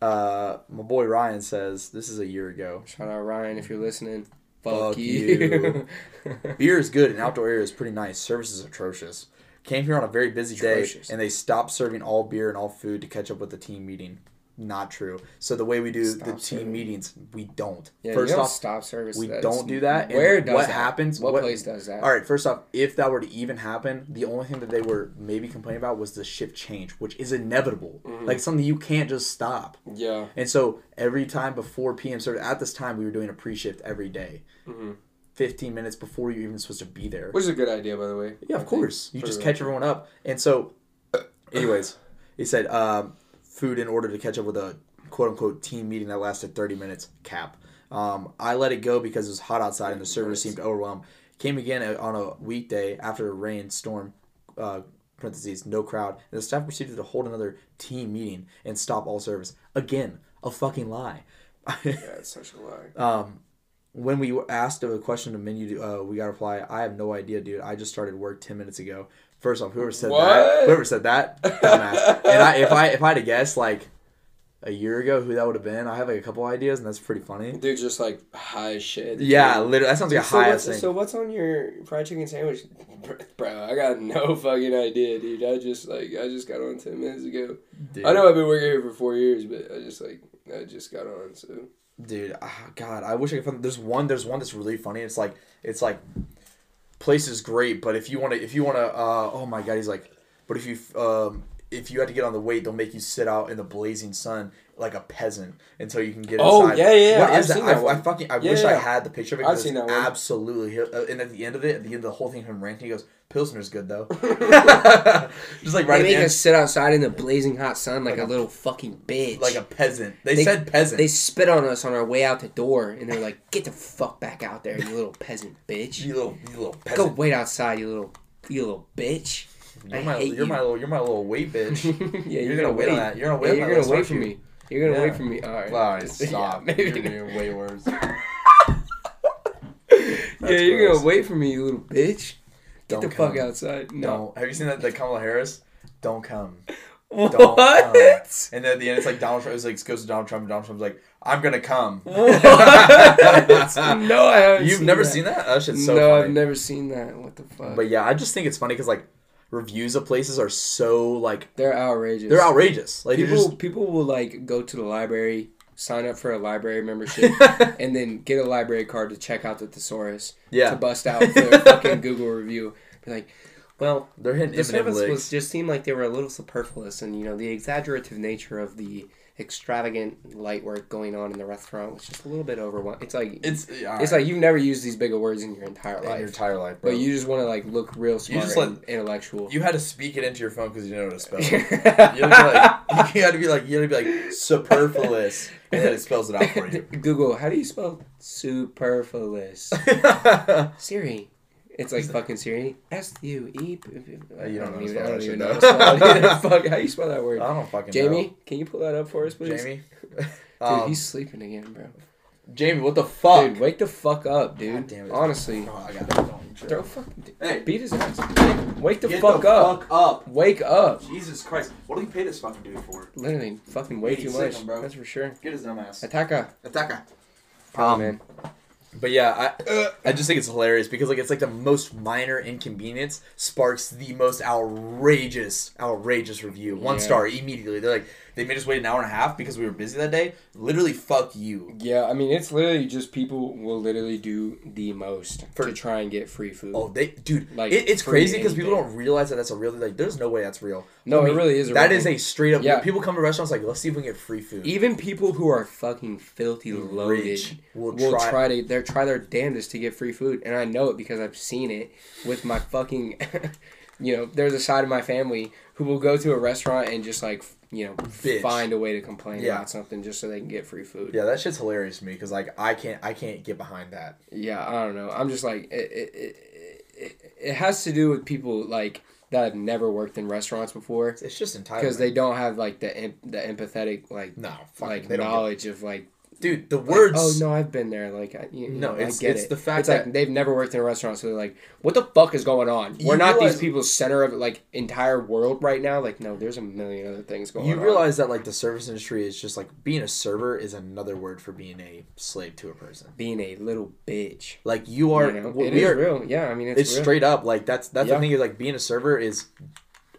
Uh, my boy Ryan says this is a year ago. Shout out Ryan if you're listening. Fuck, Fuck you. Beer is good and outdoor area is pretty nice. Service is atrocious. Came here on a very busy day and they stopped serving all beer and all food to catch up with the team meeting. Not true. So the way we do the Stop team serving. meetings, we don't. yeah, first don't off, stop service. we don't do that. Where does what that? happens? What, what- place does that? All right, first off, if that were to even happen, the only thing that they were maybe complaining about was the shift change, which is inevitable. Mm-hmm. Like something you can't just stop. Yeah. And so every time before PM service, at this time we were doing a pre-shift every day. 15 minutes before you're even supposed to be there. Which is a good idea, by the way. Yeah, of course. You just catch everyone up. And so, anyways, he said um, food in order to catch up with a quote unquote team meeting that lasted 30 minutes cap. Um, I let it go because it was hot outside and the servers seemed overwhelmed. Came again on a weekday after a rain storm. Uh, parentheses no crowd and the staff proceeded to hold another team meeting and stop all service again a fucking lie Yeah, it's such a lie. um, when we were asked a question to menu, uh, we got a reply. I have no idea, dude. I just started work ten minutes ago. First off, whoever said that, whoever said that, dumbass. and I, if I if I had to guess, like a year ago, who that would have been, I have like a couple ideas, and that's pretty funny. Dude, just like high shit. Yeah, literally, that sounds like a high thing. so what's on your fried chicken sandwich, bro? I got no fucking idea, dude. I just like I just got on ten minutes ago. dude, I know I've been working here for four years, but I just like I just got on. So dude. ah, God, I wish I could find. There's one. There's one that's really funny. It's like it's like place is great, but if you want to, if you want to, uh, oh my god, he's like, but if you um. If you had to get on the wait, they'll make you sit out in the blazing sun like a peasant until you can get Oh, inside. yeah, yeah, yeah. What I've is that? seen that I, I one. fucking I Yeah, wish I had the picture of it. I've seen that one. Absolutely. He- uh, And at the end of it, at the end of the whole thing, him ranting, he goes, "Pilsner's good though." Just like right they at the make us sit outside in the blazing hot sun like, a little fucking bitch. like a peasant. They, They- said peasant. they spit on us on our way out the door, and they're like, "Get the fuck back out there, you little peasant bitch! you little, you little peasant. Go wait outside, you little, you little bitch." You're I my, hate you're you. my little, you're my little weight bitch. yeah, You're gonna wait on that. You're gonna wait Yeah, on you're gonna wait aren't for you? me. You're gonna Yeah. wait for me. All right. All right, Yeah, stop. maybe. You're doing way worse. yeah, you're gross. gonna wait for me, you little bitch. Get Don't the fuck outside. No. No. Have you seen that? The Kamala Harris. Don't come. What? Don't come. And then at the end, it's like Donald Trump. It's like goes to Donald Trump, and Donald Trump's like, "I'm gonna come." No, I haven't. You've seen never that. seen that? That shit's so funny. no, funny. I've never seen that. What the fuck? But yeah, I just think it's funny because like reviews of places are so like they're outrageous. they're outrageous. Like People, just people will like go to the library, sign up for a library membership, and then get a library card to check out the thesaurus to bust out their fucking Google review. Be like, well, they're hitting the service was just seemed like they were a little superfluous, and you know the exaggerative nature of the extravagant light work going on in the restaurant was just a little bit overwhelming. It's like it's, uh, It's yeah, like you've never used these bigger words in your entire in life, your entire life, bro. but you just want to like look real smart just let- and intellectual. You had to speak it into your phone because you didn't know what to spell. it. You had, to be like, you had to be like, you had to be like superfluous, and then it spells it out for you. Google, how do you spell superfluous? Siri. It's like fucking Siri. S U E. I You don't know even, I don't even know. how to though. spell it either. Fuck, how you spell that word? I don't fucking know. Jamie, can you pull that up for us, please? Jamie, Dude, um, he's sleeping again, bro. Jamie, what the fuck? Dude, wake the fuck up, dude. God damn it. Honestly, Oh, I got that. Throw fucking Hey. beat his ass. Wake the Get fuck the up. fuck up. Wake up. Jesus Christ, what do we pay this fucking dude for? Literally, fucking way Need too to much. him, bro. That's for sure. Get his dumb ass. Ataka. Attacker. Oh Um, man. But yeah, I I just think it's hilarious because like it's like the most minor inconvenience sparks the most outrageous outrageous review. One Yeah. star immediately. They're like they made us wait an hour and a half because we were busy that day. Literally, fuck you. Yeah, I mean, it's literally just people will literally do the most For- to try and get free food. Oh, they dude, Like, it, it's crazy because people don't realize that that's a real like. There's no way that's real. No, I it really is a That is a straight up. Yeah. People come to restaurants like, let's see if we can get free food. Even people who are fucking filthy loaded Rich will will try- try, to they try their damnedest to get free food, and I know it because I've seen it with my fucking. you know, there's a side of my family who will go to a restaurant and just like you know Bitch. find a way to complain Yeah. about something just so they can get free food. Yeah, that shit's hilarious to me because like I can't I can't get behind that. Yeah, I don't know. I'm just like it. It, it, it, it has to do with people like that have never worked in restaurants before It's just entitled because they don't have like the the empathetic like no fucking like knowledge of like dude, the Like, words. oh no, I've been there. Like, I, you, No, know, it's- I get it's it. the fact it's that- like they've never worked in a restaurant, so they're like, "What the fuck is going on? We're not realize- these people's center of like entire world right now. Like, no, there's a million other things going You on. You realize that like the service industry is just like being a server is another word for being a slave to a person. being a little bitch. Like you are, you know? we It is are real. Yeah, I mean, it's, it's straight up like that's that's Yeah. the thing is like being a server is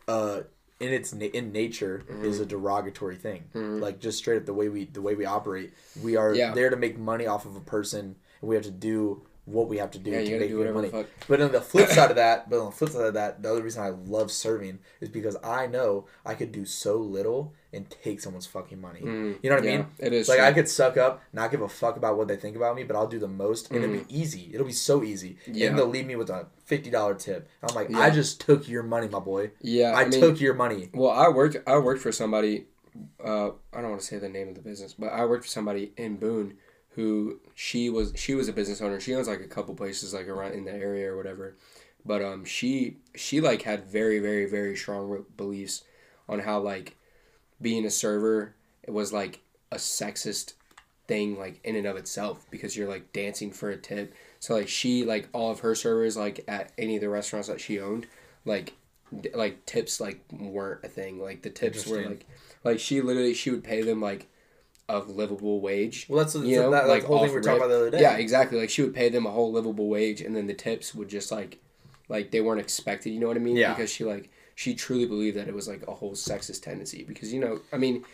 uh in its na- in nature Mm-hmm. is a derogatory thing like just straight up the way we the way we operate we are Yeah. there to make money off of a person and we have to do what we have to do Yeah, to make do good money but on the flip side of that but on the flip side of that the other reason i love serving is because i know i could do so little and take someone's fucking money you know what i Mm, mean it is like true. i could suck up not give a fuck about what they think about me but i'll do the most and it'll be easy it'll be so easy Mm. Yeah. and they'll leave me with a fifty dollar tip. I'm like, Yeah. I just took your money, my boy. Yeah, I, I, mean, took your money. Well, I worked. I worked for somebody. Uh, I don't want to say the name of the business, but I worked for somebody in Boone who she was. She was a business owner. She owns like a couple places like around in the area or whatever. But um, she she like had very very very strong beliefs on how like being a server it was like a sexist thing like in and of itself because you're like dancing for a tip. So like she like all of her servers like at any of the restaurants that she owned like d- like tips like weren't a thing. Like the tips were like like she literally she would pay them like a livable wage. Well, that's, you know, that, like the whole thing we were talking about the other day. Yeah, exactly. Like she would pay them a whole livable wage, and then the tips would just like, like they weren't expected. You know what I mean? Yeah. Because she like she truly believed that it was like a whole sexist tendency. Because you know, I mean,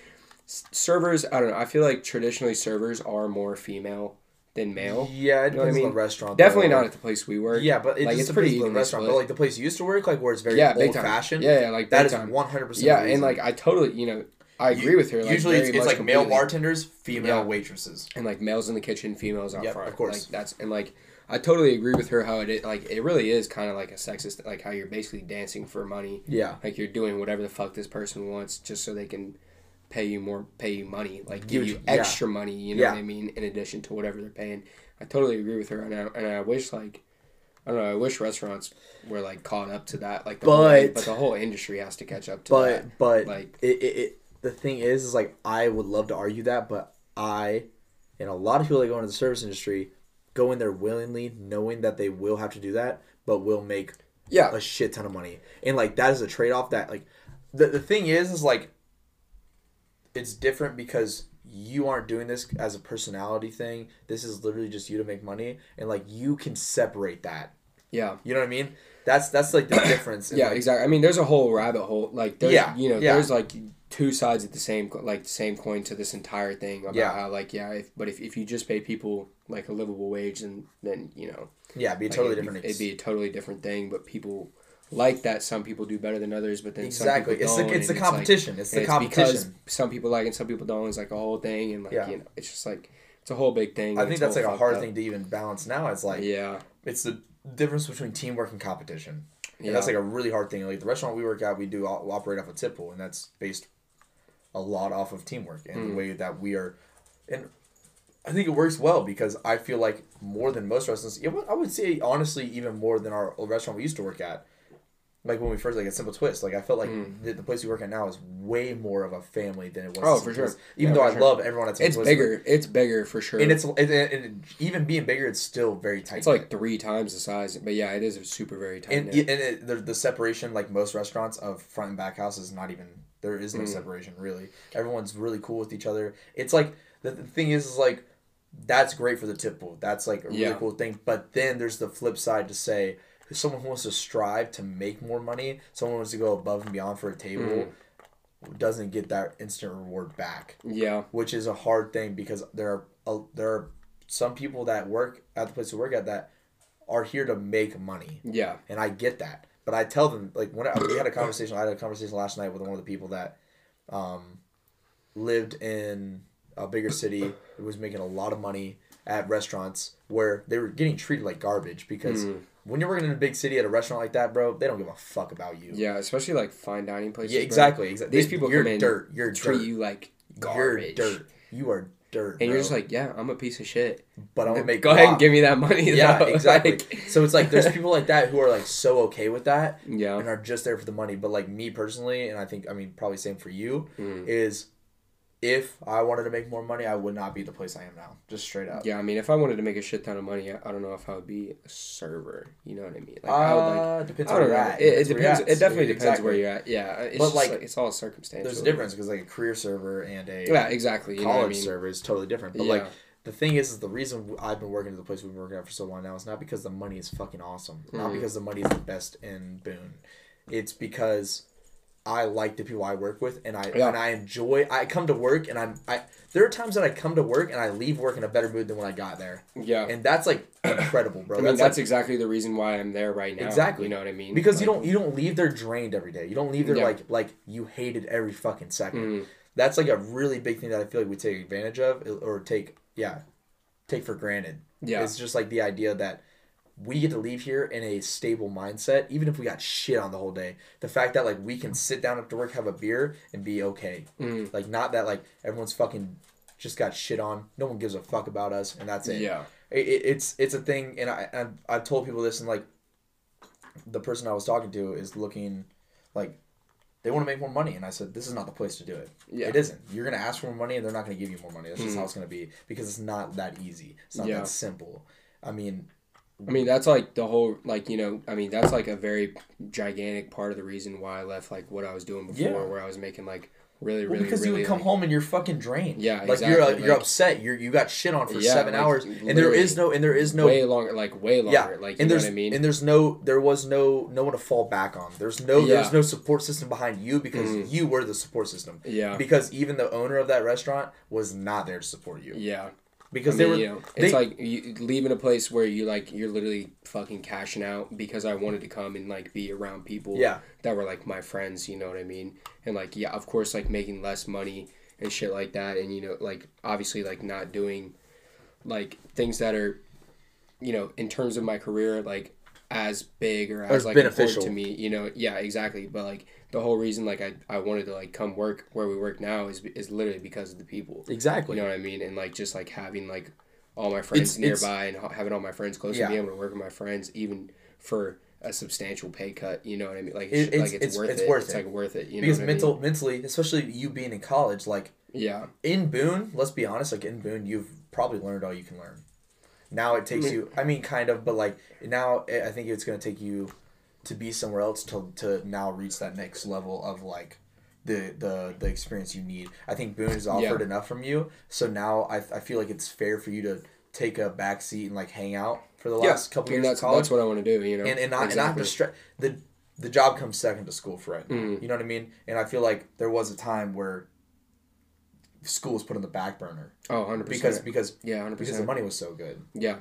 servers. I don't know. I feel like traditionally servers are more female than male. Yeah, it You know I on mean? the restaurant. Definitely though. not at the place we work. Yeah, but it Like, it's pretty the restaurant. split. But like the place you used to work, like where it's very Yeah, old fashioned. Yeah, yeah, like that is one hundred percent. Yeah, and like I totally, you know, I agree with her. Like, usually it's, it's like male bartenders, female Yeah. waitresses. and like males in the kitchen, females out Yep, front. of course. Like that's and like I totally agree with her how it is, like it really is kind of like a sexist like how you're basically dancing for money. Yeah, Like you're doing whatever the fuck this person wants just so they can pay you more pay you money, like give you Huge- yeah. extra money, you know Yeah. what I mean, in addition to whatever they're paying. I totally agree with her and I, and I wish like I don't know, I wish restaurants were like caught up to that like the whole, But- but the whole industry has to catch up to but that. but Like it, it, it the thing is is like I would love to argue that, but I and a lot of people that go into the service industry go in there willingly, knowing that they will have to do that, but will make Yeah. a shit ton of money. And like that is a trade off that like the the thing is is like it's different because you aren't doing this as a personality thing. This is literally just you to make money and like you can separate that. Yeah. You know what I mean? That's that's like the difference. Yeah, like, exactly. I mean, there's a whole rabbit hole. Like, there's, Yeah, you know, yeah. there's like two sides of the same, like the same coin to this entire thing about Yeah. how, like, yeah, if, but if, if you just pay people like a livable wage, then then you know, Yeah, it'd be a like, totally it'd, different. Be, it'd be a totally different thing. But people like that. Some people do better than others, but then exactly. some people It's don't. the it's the and like- competition. it's the and competition. because some people like and some people don't. It's like a whole thing, and like Yeah. you know, it's just like it's a whole big thing. I think that's like a hard up. thing to even balance now. It's like Yeah, it's the difference between teamwork and competition. And yeah, that's like a really hard thing. Like the restaurant we work at, we do operate off a tip pool, and that's based a lot off of teamwork and Hmm. the way that we are. And I think it works well because I feel like more than most restaurants, I would say honestly even more than our old restaurant we used to work at. Like when we first like a simple twist, like I felt like the, the place we work at now is way more of a family than it was. Oh, for sure. Twist. Even Yeah, though I sure. love everyone at Simple it's Twist, bigger. It's bigger for sure. and it's and even being bigger, it's still very tight. It's like three times the size, but yeah, it is super very tight. and and it, the, the separation, like most restaurants, of front and back house is not even there is Mm. no separation really. Everyone's really cool with each other. It's like the, the thing is, is like that's great for the tip pool. That's like a really Yeah. cool thing. But then there's the flip side to say someone who wants to strive to make more money, someone wants to go above and beyond for a table, Mm. doesn't get that instant reward back, yeah, which is a hard thing because there are a, there are some people that work at the place we work at that are here to make money yeah, and I get that. But I tell them like when I, we had a conversation, I had a conversation last night with one of the people that um, lived in a bigger city who was making a lot of money at restaurants where they were getting treated like garbage because Mm. when you're working in a big city at a restaurant like that, bro, they don't give a fuck about you. yeah. Especially like fine dining places. Yeah, bro. exactly. Exactly. These people you're come in, dirt. You're treat dirt. you like garbage. You're dirt. You are dirt. and bro. you're just like, yeah, I'm a piece of shit. but I'm gonna make Go ahead and give me that money. Yeah, though. exactly. Like, so it's like there's people like that who are like so okay with that yeah, and are just there for the money. But like me personally, and I think I mean probably same for you, Mm. is if I wanted to make more money, I would not be the place I am now. Just straight up. Yeah, I mean, if I wanted to make a shit ton of money, I, I don't know if I would be a server. You know what I mean? Like, I would like. Uh, depends I on don't where know. you're at. It, it Depends It definitely depends Exactly. where you're at. Yeah, it's But, like, like, it's all circumstantial. There's a difference because like a career server and a Yeah, exactly. You know I college mean? server is totally different. But Yeah. like the thing is, is the reason I've been working at the place we've been working at for so long now is not because the money is fucking awesome. Not Mhm. because the money is the best in Boone. It's because I like the people I work with and I Yeah. and I enjoy. I come to work and I'm I. There are times that I come to work and I leave work in a better mood than when I got there, Yeah. and that's like incredible, bro. I mean, that's, like, exactly the reason why I'm there right now. Exactly. You know what I mean? because you don't you don't leave there drained every day. You don't leave there Yeah. like like you hated every fucking second. Mm, That's like a really big thing that I feel like we take advantage of or take yeah, take for granted. yeah. It's just like the idea that we get to leave here in a stable mindset, even if we got shit on the whole day. The fact that like we can sit down after work, have a beer, and be okay. Mm, Like not that like everyone's fucking just got shit on. No one gives a fuck about us, and that's it. yeah. It, it- it's it's a thing, and I and I've told people this, and like the person I was talking to is looking like they want to make more money, and I said this is not the place to do it. Yeah. It isn't. You're gonna ask for more money, and they're not gonna give you more money. That's just Mhm. how it's gonna be because it's not that easy. It's not Yeah. that simple. I mean, I mean, that's like the whole, like, you know, I mean, that's like a very gigantic part of the reason why I left, like, what I was doing before, Yeah. where I was making, like, really, well, really, because you would come like- home and you're fucking drained. Yeah, like you're uh, exactly, you're upset. You're you got shit on for Yeah, seven like, hours, and there is no and there is no way longer, like, way longer. Yeah, Like, you and know there's what I mean? and there's no there was no no one to fall back on. There's no Yeah. there's no support system behind you because Mhm. you were the support system. yeah. Because even the owner of that restaurant was not there to support you Yeah. Because I they were you know, it's like you leaving a place where you like you're literally fucking cashing out because I wanted to come and like be around people yeah that were like my friends, you know what I mean? And like yeah, of course like making less money and shit like that and you know like obviously like not doing like things that are you know in terms of my career like as big or as As like beneficial. important to me, you know, yeah, exactly. But like the whole reason like I, I wanted to like come work where we work now is is literally because of the people. exactly You know what I mean? And like just like having like all my friends It's- it's- nearby and having all my friends close Yeah. and being able to work with my friends even for a substantial pay cut. You know what I mean? Like It- it's, like it's- it's, it's- worth it's it. worth it's it. like worth it. You know because what mental I mean? mentally especially you being in college like Yeah. in Boone let's be honest like in Boone you've probably learned all you can learn. Now it takes I mean- you I mean kind of but like now I I think it's gonna take you to be somewhere else to to now reach that next level of like the the the experience you need. I think Boone has offered Yeah. enough from you, so now I, I feel like it's fair for you to take a back seat and like hang out for the Yeah. last couple I mean, years that's of college, that's what I want to do. You know, and and not and not stress the the job comes second to school for now. Mhm. You know what I mean? And I feel like there was a time where school was put on the back burner Oh, 100 because percent. because Yeah, 100%. because the money was so good. Yeah,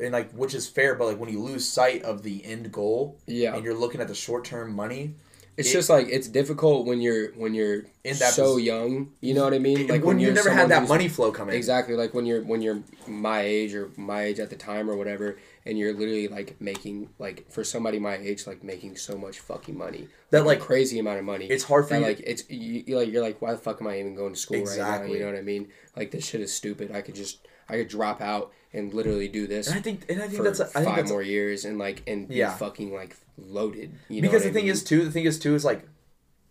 And like which is fair, but like when you lose sight of the end goal yeah. and you're looking at the short term money, It's it- just like it's difficult when you're when you're In that so pos- young. You know what I mean? like when, you you're never had that money flow coming. Exactly, like when you're when you're my age or my age at the time or whatever, and you're literally like making like for somebody my age like making so much fucking money, That, a like, crazy amount of money. It's hard for that, you. like it's you, you like you're like why the fuck am I even going to school right now? You know what I mean? Like this shit is stupid. I could just I could drop out and literally do this and I think and I think that's a, I think five that's more years and like and be Yeah. fucking like loaded. You know because the I thing mean? is too the thing is too is like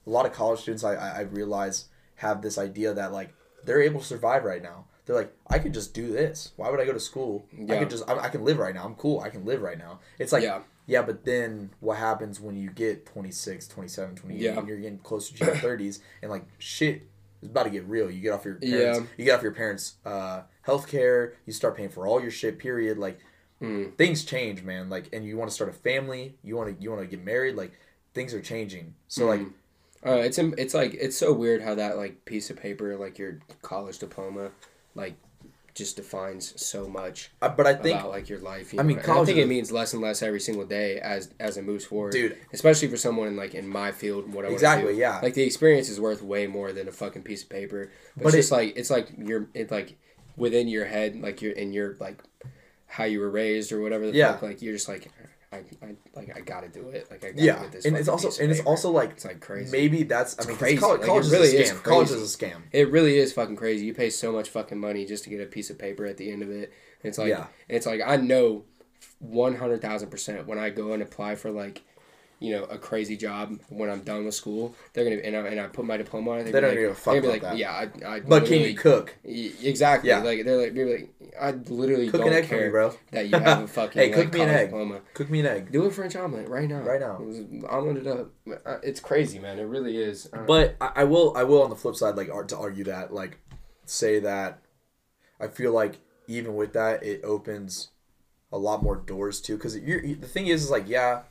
a lot of college students I, I I realize have this idea that like they're able to survive right now they're like i could just do this why would i go to school i Yeah. could just I, I can live right now i'm cool i can live right now it's like Yeah. yeah but then what happens when you get 26 27 28 Yeah. and you're getting closer to your 30s and like shit is about to get real you get off your parents Yeah. you get off your parents uh health care you start paying for all your shit period like Mm. things change man like and you want to start a family you want to you want to get married like things are changing so like Mhm. Uh, it's it's like it's so weird how that like piece of paper like your college diploma like just defines so much uh, but i think about like your life. You I know? mean, And I think it means less and less every single day as as it moves forward, Dude. Especially for someone in like in my field, what I want Exactly, to do. yeah. Like the experience is worth way more than a fucking piece of paper. But, But it's it- just like it's like you're it's like within your head, like you're in your like how you were raised or whatever. The Yeah. fuck, like you're just like. I, I like I gotta do it. Like I gotta yeah get this. and it's also and it's paper. also like It's like crazy. maybe that's i mean crazy. college, Like, college it really is a is scam college crazy. is a scam It really is fucking crazy. You pay so much fucking money just to get a piece of paper at the end of it. It's like Yeah. it's like I know one hundred thousand percent when I go and apply for like, you know a crazy job when I'm done with school. They're gonna and I, and I put my diploma on it. They don't like, give a fuck about like, that. yeah, I, I But can you cook? Exactly. Yeah. Like they're like, they're like, I literally Cook don't an egg for care me, bro. that you have a fucking Hey, like, cook me an egg. diploma. Cook me an egg. Do a French omelet right now. Right now. Omelet it up. It's crazy, man. It really is. Uh, But I, I will I will on the flip side like to argue that like say that I feel like even with that it opens a lot more doors too because the thing is is like yeah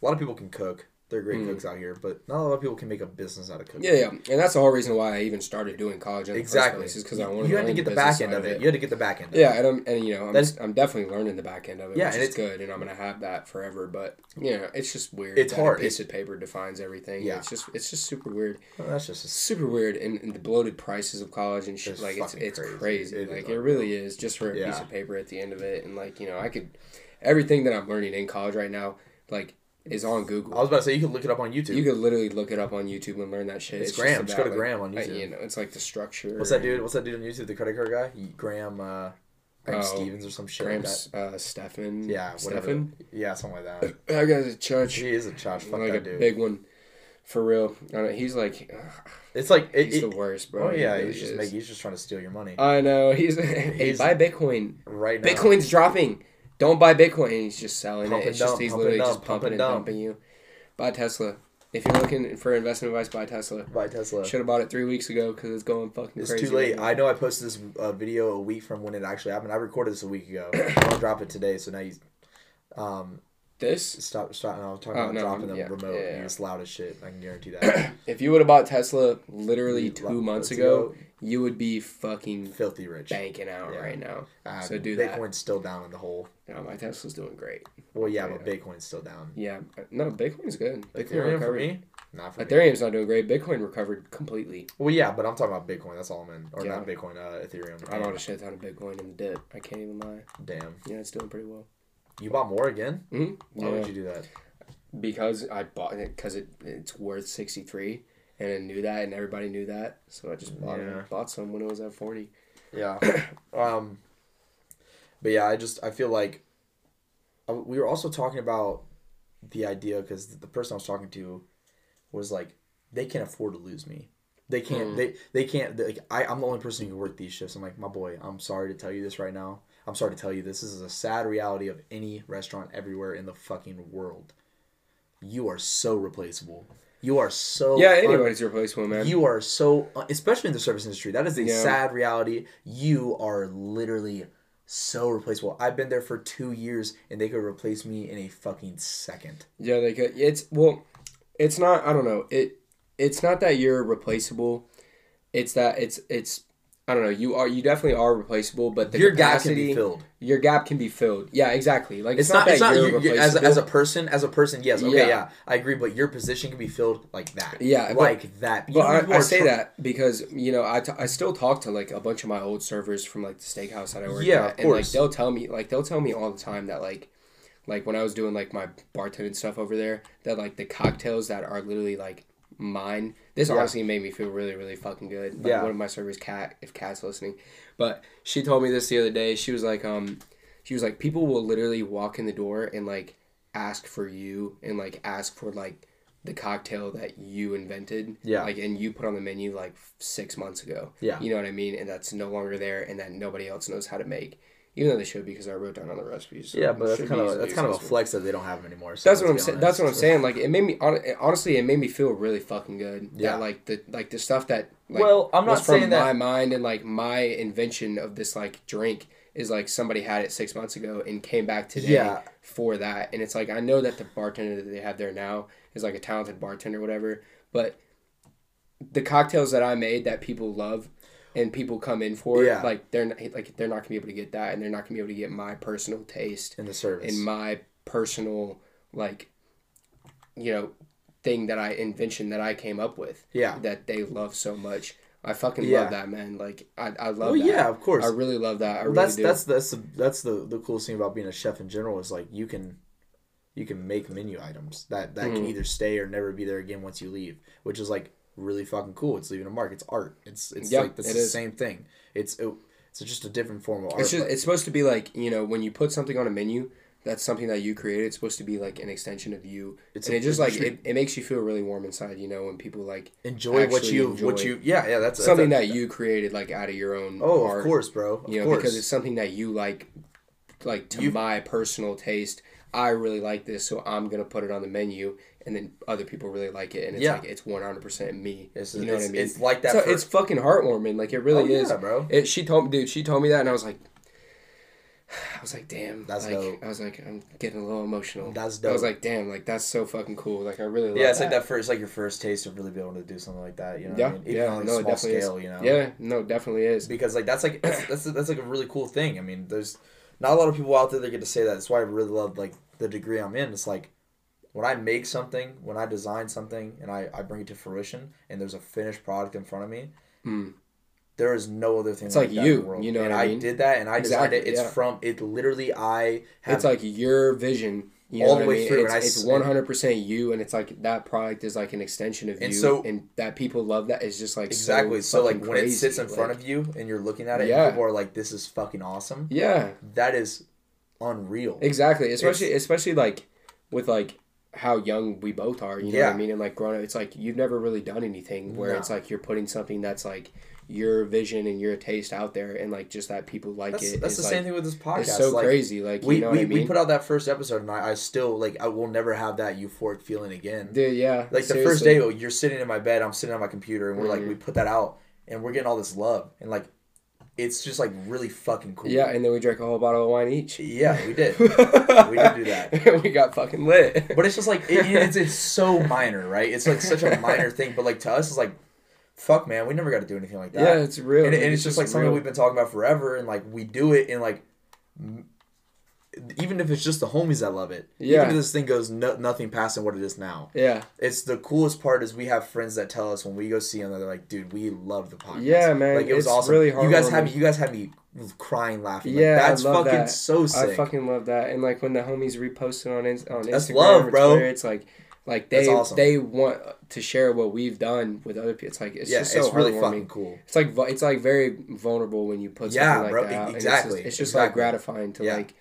a lot of people can cook they're great cooks out here but not a lot of people can make a business out of cooking Mm. yeah, yeah, and that's the whole reason why I even started doing college exactly is because I wanted you had to get the the back end of it you had to get the back end of it. Yeah, and I'm and you know I'm, That's- I'm definitely learning the back end of it, Yeah, which and is it's- good, and I'm gonna have that forever. But you know, it's just weird. It's that a hard. piece of paper defines everything. Yeah. it's just it's just super weird. Well, that's just a super weird and, and the bloated prices of college and shit like it's it's crazy. crazy, It like it really is just for a piece of paper at the end of it and like you know i could everything that i'm learning in college right now like is on google. I was about to say you can look it up on YouTube. You could literally look it up on youtube and learn that shit. It's just Graham. Just go about, to Graham like, on uh, YouTube. you know it's like the structure what's that dude what's that dude on YouTube the credit card guy? Graham uh Graham Oh, Stevens or some shit Graham like that uh, Stephan. Yeah Stephan? Yeah something like that. That guy's a judge he is a church fuck like a that dude. big one. For real. I know, he's like ugh, it's like it, he's it, the worst bro. oh He yeah really he's just making he's just trying to steal your money. I know he's, hey He's- buy bitcoin. right now. Bitcoin's dropping. Don't buy Bitcoin. He's just selling Pump it. and It's just he's literally dump, just pump pumping and and dump. dumping you. Buy Tesla. If you're looking for investment advice, buy Tesla. buy Tesla Should have bought it three weeks ago because it's going fucking It's too late. right. I know I posted this uh, video a week from when it actually happened. I recorded this a week ago. I'm gonna drop it today, so now you um this. stop stop. No, I was talking Oh, about no, dropping the yeah, remote. yeah, and yeah. It's loud as shit. I can guarantee that. If you would have bought Tesla literally two months ago, you would be fucking filthy rich. banking out Yeah. right now. Uh, So do that. Bitcoin's still down in the hole. No, my Tesla's doing great. Well, yeah, but Bitcoin's still down. Yeah, no, Bitcoin's good. Bitcoin Ethereum for recovered. me, not for me. Ethereum's not doing great. Bitcoin recovered completely. Well, yeah, but I'm talking about Bitcoin. That's all I'm in, or not Bitcoin. Uh, Ethereum. I bought a shit ton of Bitcoin in the dip. I can't even lie. Damn, Yeah, it's doing pretty well. You bought more again? Mm-hmm. Why would you do that? because I bought it because it it's worth sixty three, and I knew that, and everybody knew that, so I just bought Yeah. it. Bought some when it was at forty. Yeah. um. But yeah, I just I feel like uh, we were also talking about the idea because the person I was talking to was like they can't afford to lose me. They can't. Mm. They they can't. Like I, I'm the only person who can work these shifts. I'm like my boy. I'm sorry to tell you this right now. I'm sorry to tell you this. Is a sad reality of any restaurant everywhere in the fucking world. You are so replaceable. You are so yeah, un- anybody's replaceable, man. you are so, uh, especially in the service industry, that is a Yeah. sad reality. You are literally so replaceable. I've been there for two years, and they could replace me in a fucking second. yeah, they could. It's well, it's not. I don't know. It it's not that you're replaceable. It's that it's it's. I don't know. You are you definitely are replaceable, but the Your gap can be filled. Your gap can be filled. Yeah, exactly. Like It's, not. It's not. you're You, you- as, as a person, as a person, yes. Okay, Yeah. yeah. I agree. But your position can be filled like that. Yeah, but- like that. You But you I, I say tr- that because you know I, t- I still talk to like a bunch of my old servers from like the steakhouse that I work Yeah, at, of and like course. they'll tell me like they'll tell me all the time that like like when I was doing like my bartending stuff over there that like the cocktails that are literally like mine. This Yeah. honestly made me feel really really fucking good. Like, Yeah. one of my servers, Cat, if Cat's listening, but she told me this the other day. She was like um she was like people will literally walk in the door and like ask for you and like ask for like the cocktail that you invented Yeah. like and you put on the menu like six months ago Yeah. you know what i mean and that's no longer there and that nobody else knows how to make even though they should because i wrote down on the recipes so Yeah, but that's kind of that's kind of a flex that they don't have them anymore. So that's what i'm saying that's what i'm saying like it made me honestly it made me feel really fucking good Yeah. that like the like the stuff that like Well, I'm not was from saying that- my mind and like my invention of this like drink is like somebody had it six months ago and came back today Yeah. for that and it's like i know that the bartender that they have there now is like a talented bartender whatever but the cocktails that i made that people love and people come in for Yeah. like they're not, like they're not gonna be able to get that and they're not gonna be able to get my personal taste in the service. and my personal like you know thing that i invention that i came up with yeah. that they love so much i fucking Yeah. love that man like i, I love Well, that yeah, of course. i really love that i Well, really that's do that's that's the that's the the coolest thing about being a chef in general is like you can you can make menu items that that can Mhm. either stay or never be there again once you leave, which is like really fucking cool. It's leaving a mark. It's art. It's it's Yeah, like it's it the is. same thing. It's it, it's just a different form of art. it's just it's supposed to be like you know when you put something on a menu that's something that you created. It's supposed to be like an extension of you, It's and a- it just like it, it makes you feel really warm inside. You know, when people like enjoy what you enjoy what you yeah yeah that's something that's a- that you created like out of your own. oh heart, of course bro of you know, course because it's something that you like, like to You- my personal taste. I really like this, so I'm gonna put it on the menu, and then other people really like it, and it's Yeah. like it's 100 percent me. it's, you know what I mean? it's like that So it's fucking heartwarming. Like it really oh, is. yeah, bro It. She told me, dude. She told me that, and I was like, I was like, damn. That's like, dope. I was like, I'm getting a little emotional. that's dope. I was like, damn, like that's so fucking cool. Like I really. Love yeah it's that. like that first like your first taste of really being able to do something like that you know Yeah, what I mean? Even yeah, on like no, a it small definitely is. scale you know Yeah, no, definitely is. because like that's like that's, that's that's like a really cool thing. I mean, there's not a lot of people out there that get to say that. That's why I really love like the degree I'm in. It's like when I make something, when I design something, and I I bring it to fruition, and there's a finished product in front of me. Mm. There is no other thing. It's like, like that you, in the world. you know and what I mean? did that, and I designed Exactly, it. It's yeah. from it. Literally, I have it's like your vision. You All know the way I mean? through, It's, and I it's 100% you, and it's like that product is like an extension of And you, so- and that people love that is just like exactly. So, So, like when it sits in crazy, front of you and you're looking at it, Yeah. and people are like, "This is fucking awesome." yeah, That is unreal. exactly. Especially especially like with like how young we both are. You know what I mean? And like growing up, it's like you've never really done anything where No. it's like you're putting something that's like your vision and your taste out there, and like just that people like That's, it. that's the like, same thing with this podcast. It's so like, crazy. Like we, you know we, what I mean? we put out that first episode and I, I still like I will never have that euphoric feeling again. Dude, yeah. like the first day you're sitting in my bed, I'm sitting on my computer and we're like Mhm. we put that out and we're getting all this love and like it's just like really fucking cool. Yeah, and then we drank a whole bottle of wine each. Yeah, we did. we did do that. we got fucking lit. But it's just like it, it's it's so minor, right? It's like such a minor thing, but like to us it's like fuck man, we never got to do anything like that. yeah, it's real. and, and it's, just like something we've been talking about forever and like we do it and like m- even if it's just the homies that love it Yeah. even if this thing goes no, nothing past than what it is now Yeah, it's the coolest part is we have friends that tell us when we go see them they're like dude we love the podcast Yeah, man, like it was it's awesome really you guys had me you guys had me crying laughing like, Yeah, I that's love fucking that. so sick I fucking love that. And like when the homies repost it on on That's Instagram love, bro. Twitter, it's like like they awesome. they want to share what we've done with other people. It's like it's yeah just so it's really fucking cool It's like it's like very vulnerable when you put Yeah, something like bro, that out. exactly, It's just, it's just like gratifying to Yeah. like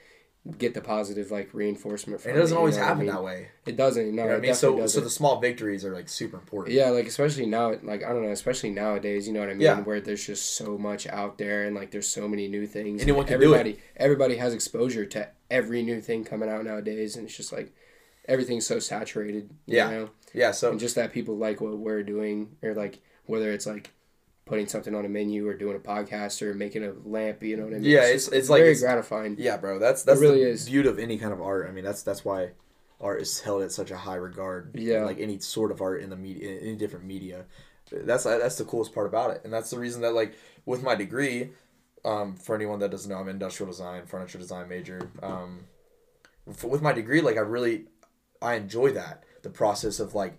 get the positive like reinforcement from it doesn't you always know what I happen mean? that way It doesn't. No, you know I mean so doesn't. so the small victories are like super important Yeah, like especially now, like I don't know, especially nowadays, you know what I mean, Yeah. where there's just so much out there and like there's so many new things. Anyone can do it. everybody, Everybody has exposure to every new thing coming out nowadays, and it's just like everything's so saturated. You Yeah. know? yeah so and just that people like what we're doing, or like whether it's like putting something on a menu or doing a podcast or making a lamp, you know what I mean? Yeah, it's- just it's like very it's- gratifying. Yeah, bro. That's that's really the is. beauty of any kind of art. I mean, that's that's why art is held at such a high regard. Yeah. like any sort of art in the media, in any different media. That's that's the coolest part about it, and that's the reason that like with my degree, um, for anyone that doesn't know, I'm an industrial design, furniture design major. Um, f with my degree, like I really, I enjoy that the process of like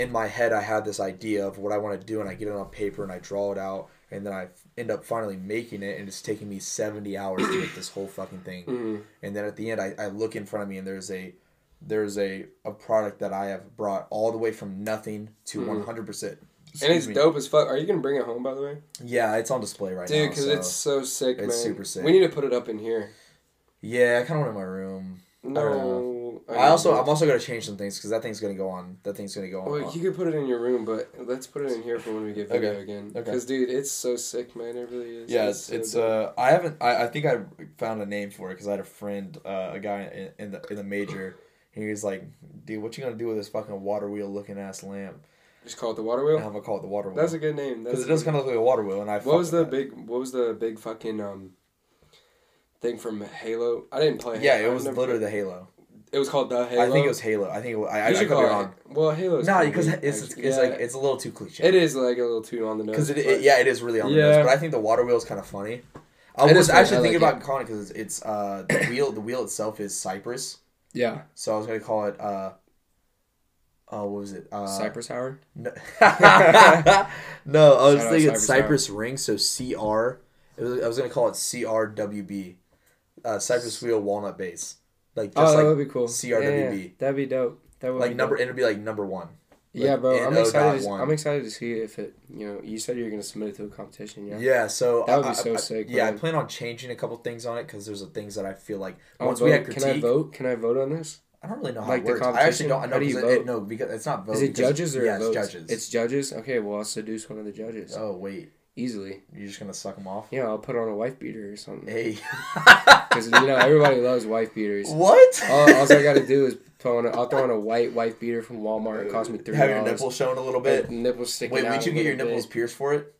in my head I have this idea of what I want to do and I get it on paper and I draw it out and then I end up finally making it and it's taking me 70 hours to make this whole fucking thing. Mhm. And then at the end I, I look in front of me and there's a there's a, a product that I have brought all the way from nothing to Mhm. 100%. And it's me. dope as fuck. Are you gonna bring it home, by the way? Yeah, it's on display right Dude, now. because so- it's so sick, it's man. super sick. We need to put it up in here. Yeah, I kind of want it in my room. No, I also I'm also gonna change some things because that thing's gonna go on. That thing's gonna go on. Well, you could put it in your room, but let's put it in here for when we get video Okay, again. okay. Because, dude, it's so sick, man. It really is. Yeah, it's, so it's dope. uh I haven't I, I think I found a name for it because I had a friend uh, a guy in, in the in the major and he was like dude what you gonna do with this fucking water wheel looking ass lamp just call it the water wheel. I'm gonna call it the water wheel That's a good name. because it does kind of look like a water wheel and I What was the with big? What was the big fucking um thing from Halo? I didn't play. that. yeah it I've was literally played- the Halo. It was called the Halo. I think it was Halo I think it was, I, I, I should could call be it- wrong Well, Halo's. no kinda because weird, it's actually. it's Yeah, like it's a little too cliche It is like a little too on the nose. because it, it yeah it is really on the nose but I think the water wheel is kind of funny. I It was actually I thinking like about calling it because it's, it's uh the wheel the wheel itself is cypress yeah, so I was gonna call it uh oh what was it uh Cypress Howard. No, no I was Shout thinking Cypress Cypress Ring, so CR. It was, I was gonna call it CRWB, uh, Cypress Wheel Walnut Base, like Oh, just that like would be cool. CRWB. Yeah, yeah, that'd be dope. That would like be number. dope. It'd be like number one. yeah, bro. I'm excited. To, I'm excited to see if it. You know, you said you're gonna submit it to a competition. Yeah. Yeah, so That would I- be so I- sick, Yeah, I plan on changing a couple things on it because there's a things that I feel like I'll once we vote. had critique, Can I vote? Can I vote on this? I don't really know how Like it the works. I actually competition? don't. I know How do you 'cause it- vote? no, because it's not vote. Is it because- judges or yeah, it's judges. It's judges. Okay, well I'll seduce one of the judges oh wait, easily. you're just gonna suck them off? Yeah, I'll put on a wife beater or something. Hey, Because you know everybody loves wife beaters. what? All, all I gotta do is throw on. A, I'll throw on a white wife beater from Walmart. It cost me three Have your nipples showing a little bit. Nipples sticking Wait, out. would you get your nipples bit. pierced for it?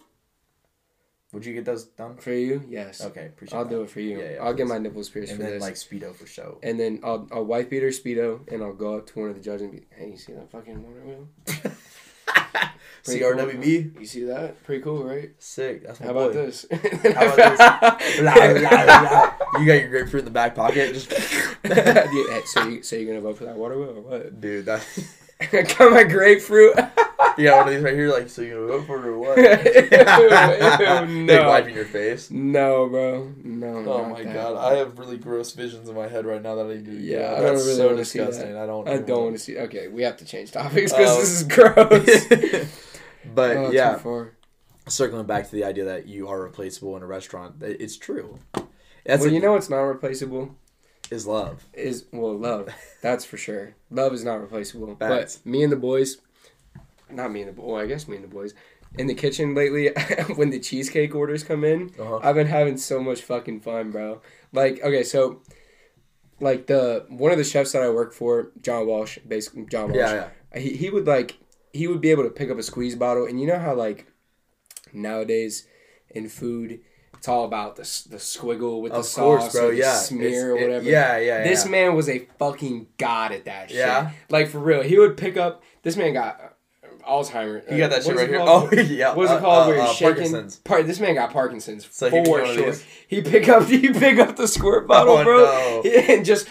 Would you get those done? for you? Yes. Okay, appreciate I'll that. do it for you. Yeah, yeah, I'll get my nipples pierced And for then this. like speedo for show. and then I'll I'll wife beater speedo, and I'll go up to one of the judges and be, "Hey, you see that fucking motor wheel? Pretty cool, You see that? Pretty cool, right? sick. That's my How about boy. this? How about Blah, blah, blah. You got your grapefruit in the back pocket, just Yeah, so you so you're gonna vote for that water wheel or what? dude. That Got my grapefruit. you got one of these right here. Like, so you're gonna vote for it or what? Ew, Like no. wiping your face. no, bro. No. Oh my that. god, I have really gross visions in my head right now that I do. Yeah, I don't really so wanna see that. I don't. I don't want to see. Okay, we have to change topics because Oh. Um, this is gross. But Oh, yeah, circling back to the idea that you are replaceable in a restaurant, it's true. That's well, a- you know what's not replaceable is love. is well love. That's for sure. Love is not replaceable. But me and the boys, not me and the boy. Well, I guess me and the boys. In the kitchen lately, when the cheesecake orders come in, Uh-huh. I've been having so much fucking fun, bro. Like, okay, so, like the one of the chefs that I work for, John Walsh, basically John Walsh. Yeah, yeah. he, he would like he would be able to pick up a squeeze bottle and you know how like nowadays in food it's all about the, the squiggle with the Of sauce course, bro. or the Yeah, smear It's- or it- whatever yeah, yeah. this yeah. man was a fucking god at that shit Yeah? like for real he would pick up this man got uh, Alzheimer's You got that Uh, shit right here. called? Oh yeah. What's uh, it called? uh, where you're uh, shaking. Parkinson's. Par- this man got Parkinson's So he for sure. He pick up, he pick up the squirt bottle, Oh, bro, no. and just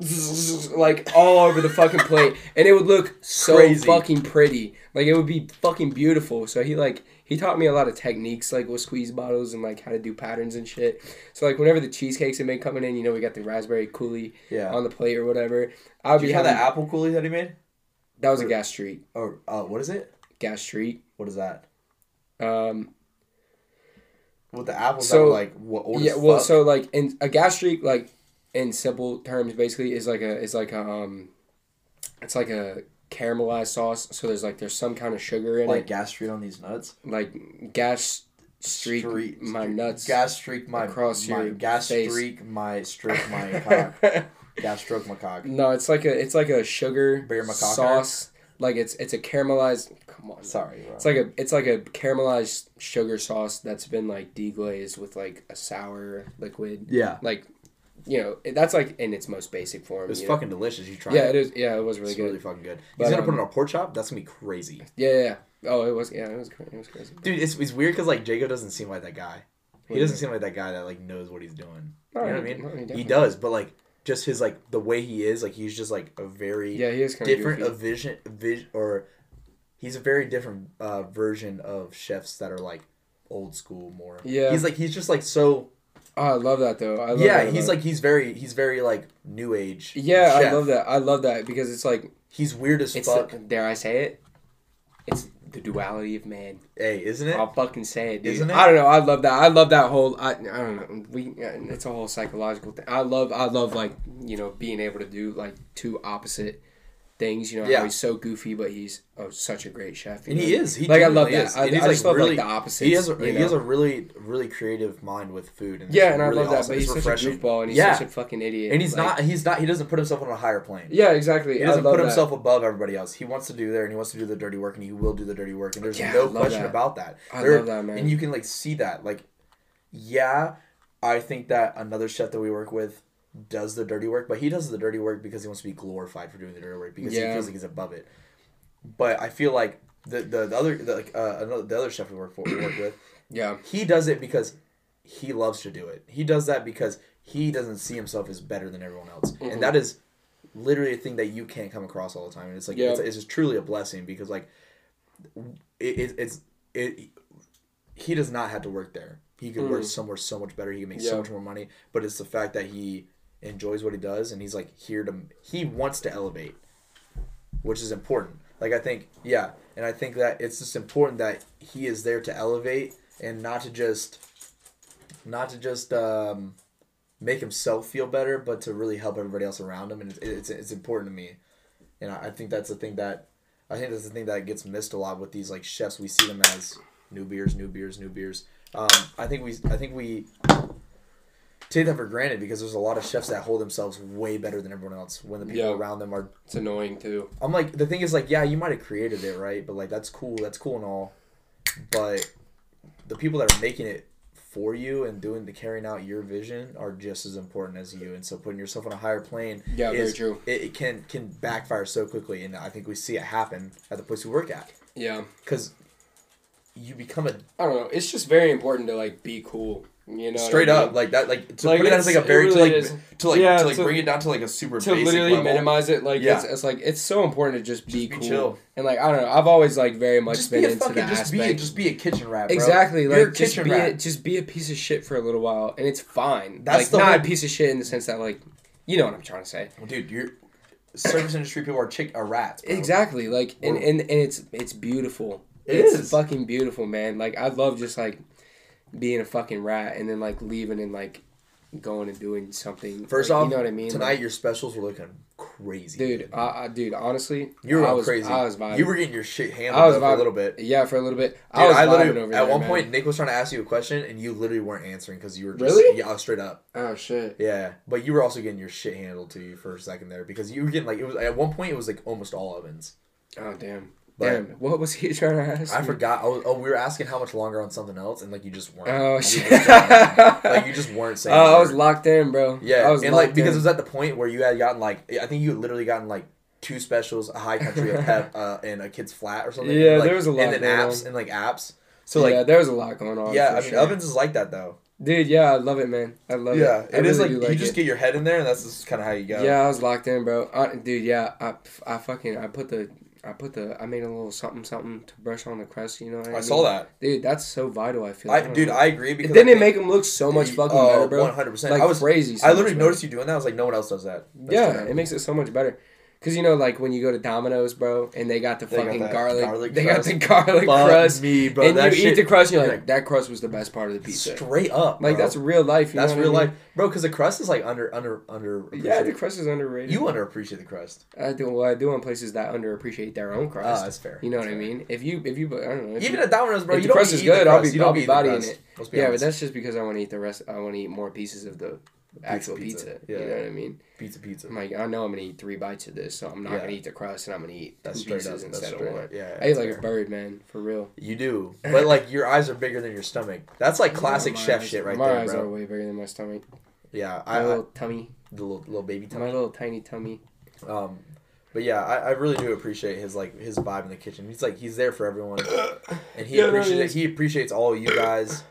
like all over the fucking plate, and it would look so Crazy. fucking pretty. Like it would be fucking beautiful. So he like he taught me a lot of techniques like with squeeze bottles and like how to do patterns and shit. So like whenever the cheesecakes have been coming in, you know we got the raspberry coulis Yeah. on the plate or whatever. I would Did be you have having that apple coulis that he made? that was a gastrique, Or uh, what is it? gastrique. What is that? Um, With the apples So- that were like what yeah, well, fuck? so like in a gastrique, like in simple terms, basically is like a is like a um, it's like a caramelized sauce. So there's like there's some kind of sugar in like it, gas street on these nuts. like gas streak Street- my nuts Gas streak my across my your gas face. streak my stroke my cock. gas stroke my cock. no, it's like a it's like a sugar Bear macaque. sauce. Like it's it's a caramelized. Come on, Sorry, bro. It's like a it's like a caramelized sugar sauce that's been like deglazed with like a sour liquid. yeah. Like, you know, that's like in its most basic form. It was you know? fucking delicious. You tried Yeah, it. is. Yeah, it was really It's good. really fucking good. But, He's gonna put um, it on a pork chop. That's gonna be crazy, Yeah, yeah, yeah. Oh, it was. Yeah, it was. It was crazy. dude. It's, it's weird because like Jacob doesn't seem like that guy. He doesn't seem like that guy that like knows what he's doing. You know he- what I mean? no, he he does, but like just his like the way he is, like he's just like a very Yeah, he is kind different Goofy. a vision vision or he's a very different uh, version of chefs that are like old school more. Yeah. He's like he's just like so Oh, I love that though. I love yeah, that he's like he's very he's very like new age. Yeah, chef. I love that. I love that because it's like He's weird as fuck. the, dare I say it? It's the duality of man. hey, isn't it? I'll fucking say it, dude. Isn't it? I don't know. I love that. I love that whole. I, I don't know. We. Uh, it's a whole psychological thing. I love. I love like you know being able to do like two opposite things. You know Yeah. he's so goofy, but he's oh, such a great chef. And know? he is. He like I love genuinely that. is. I, I just like, love really- like the opposites. He has a, he know? has a really really creative mind with food. And yeah, and I really love that. awesome. But he's refreshing. such a goofball, and he's Yeah. such a fucking idiot. and he's Like- not he's not he doesn't put himself on a higher plane. Yeah, exactly. He doesn't put that. himself above everybody else. He wants to do there and he wants to do the dirty work and he will do the dirty work and there's Yeah, no question that. about that. I There- love that, man. And you can like see that. Like yeah, I think that another chef that we work with does the dirty work, but he does the dirty work because he wants to be glorified for doing the dirty work because he feels like he's above it. But I feel like the the, the other the, like uh, another the other chef we work for we work with Yeah. he does it because he loves to do it. He does that because he doesn't see himself as better than everyone else, Mhm. and that is literally a thing that you can't come across all the time. And it's like Yeah. it's, it's just truly a blessing because like it, it it's it. He does not have to work there. He could work Mm. somewhere so much better. He can make Yeah. so much more money. But it's the fact that he enjoys what he does, and he's like here to. He wants to elevate, which is important. Like I think, yeah, and I think that it's just important that he is there to elevate and not to just, not to just um, make himself feel better, but to really help everybody else around him, and it's it's, it's important to me, and I, I think that's the thing that, I think that's the thing that gets missed a lot with these like chefs. We see them as new beers, new beers, new beers. Um, I think we, I think we take that for granted because there's a lot of chefs that hold themselves way better than everyone else when the people Yeah. around them are It's annoying too. I'm like the thing is like yeah you might have created it right but like that's cool that's cool and all but the people that are making it for you and doing the carrying out your vision are just as important as you and so putting yourself on a higher plane Yeah, very true. it, it can can backfire so quickly and I think we see it happen at the place we work at Yeah. because you become a I don't know. It's just very important to like be cool. You know, what I straight mean? up like that like to Like, put it as like a very to like to like Yeah, to like bring it down to like a super to basic literally level. minimize it. Like Yeah. it's, it's like it's so important to just be Just be cool. chill. And like I don't know, I've always like very much just been be a into fucking that just be a, just be a kitchen rat bro. Exactly, You're a like just kitchen be a, just be a piece of shit for a little while, and it's fine. That's like the not whole- a piece of shit in the sense that like, you know what I'm trying to say. Well, dude, you're service industry people are chick are rats. Bro. Exactly, like and, and and it's it's beautiful. It it's is. fucking beautiful, man. Like I love just like being a fucking rat and then like leaving and like going and doing something. First like, off, you know what I mean. Tonight Like, your specials were looking crazy, dude, I, I, dude, honestly, You were I was, crazy. I was vibing. You were getting your shit handled I was for a little bit. Yeah, for a little bit. I was I, vibing literally over at there, one man. point Nick was trying to ask you a question and you literally weren't answering because you were just Really? yeah straight up Oh shit. yeah. But you were also getting your shit handled to you for a second there because you were getting like it was at one point it was like almost all ovens. Oh damn. Damn. What was he trying to ask? I me? forgot. I was, oh, we were asking how much longer on something else and like you just weren't. Oh shit. just like you just weren't saying. Oh, I was locked in, bro. Yeah, I was and like because in. it was at the point where you had gotten like I think you had literally gotten like two specials, a high country, a pep, uh, and a kid's flat or something. Yeah, like, there was a lot and then apps on. and like apps. So like yeah, there was a lot going on. Yeah, I mean sure. ovens is like that though. Dude, yeah, I love it, man. I love yeah, it. Yeah, it is really like, do you just it. get your head in there and that's just kind of how you go. Yeah, I was locked in, bro. Uh, dude, yeah, I, I fucking I put the I put the I made a little something something to brush on the crust. You know I, I mean? saw that. Dude, that's so vital. I feel. I dude. I agree because Didn't I it make them look so much fucking Oh, better, bro? 100%. Like I was crazy. so I literally better. noticed you doing that. I was like, no one else does that. That's Yeah, it makes it so much better. Cause you know, like when you go to Domino's, bro, and they got the They fucking that garlic, garlic they crust. got the garlic Fuck crust, me, bro. and you shit, eat the crust, and you're like, that crust was the best part of the pizza. straight up. Like bro. that's real life. You that's real I mean? life, bro. Because the crust is like under under under. Yeah, the crust is underrated. you underappreciate the crust. I do. Well, I do on places that underappreciate their own Ah, crust. that's fair. you know what That's I mean? If you, if you, I don't know. If Even you, at Domino's, bro, if you the don't crust eat is the good, I'll be, I'll be bodying it. Yeah, but that's just because I want to eat the rest. I want to eat more pieces of the actual pizza. pizza. Yeah. You know what I mean? pizza, pizza. I'm like, I know I'm gonna eat three bites of this, so I'm not Yeah. gonna eat the crust, and I'm gonna eat That's up. pieces instead of one. Yeah, I eat like fair. a bird, man, for real. You do, but like your eyes are bigger than your stomach. That's like classic My chef eyes- shit right my there, eyes are way bigger than my stomach. Yeah, My I, I little tummy, the little, little baby tummy. my little tiny tummy. Um, but yeah, I, I really do appreciate his like his vibe in the kitchen. He's like he's there for everyone, and he Yeah, appreciates is. he appreciates all you guys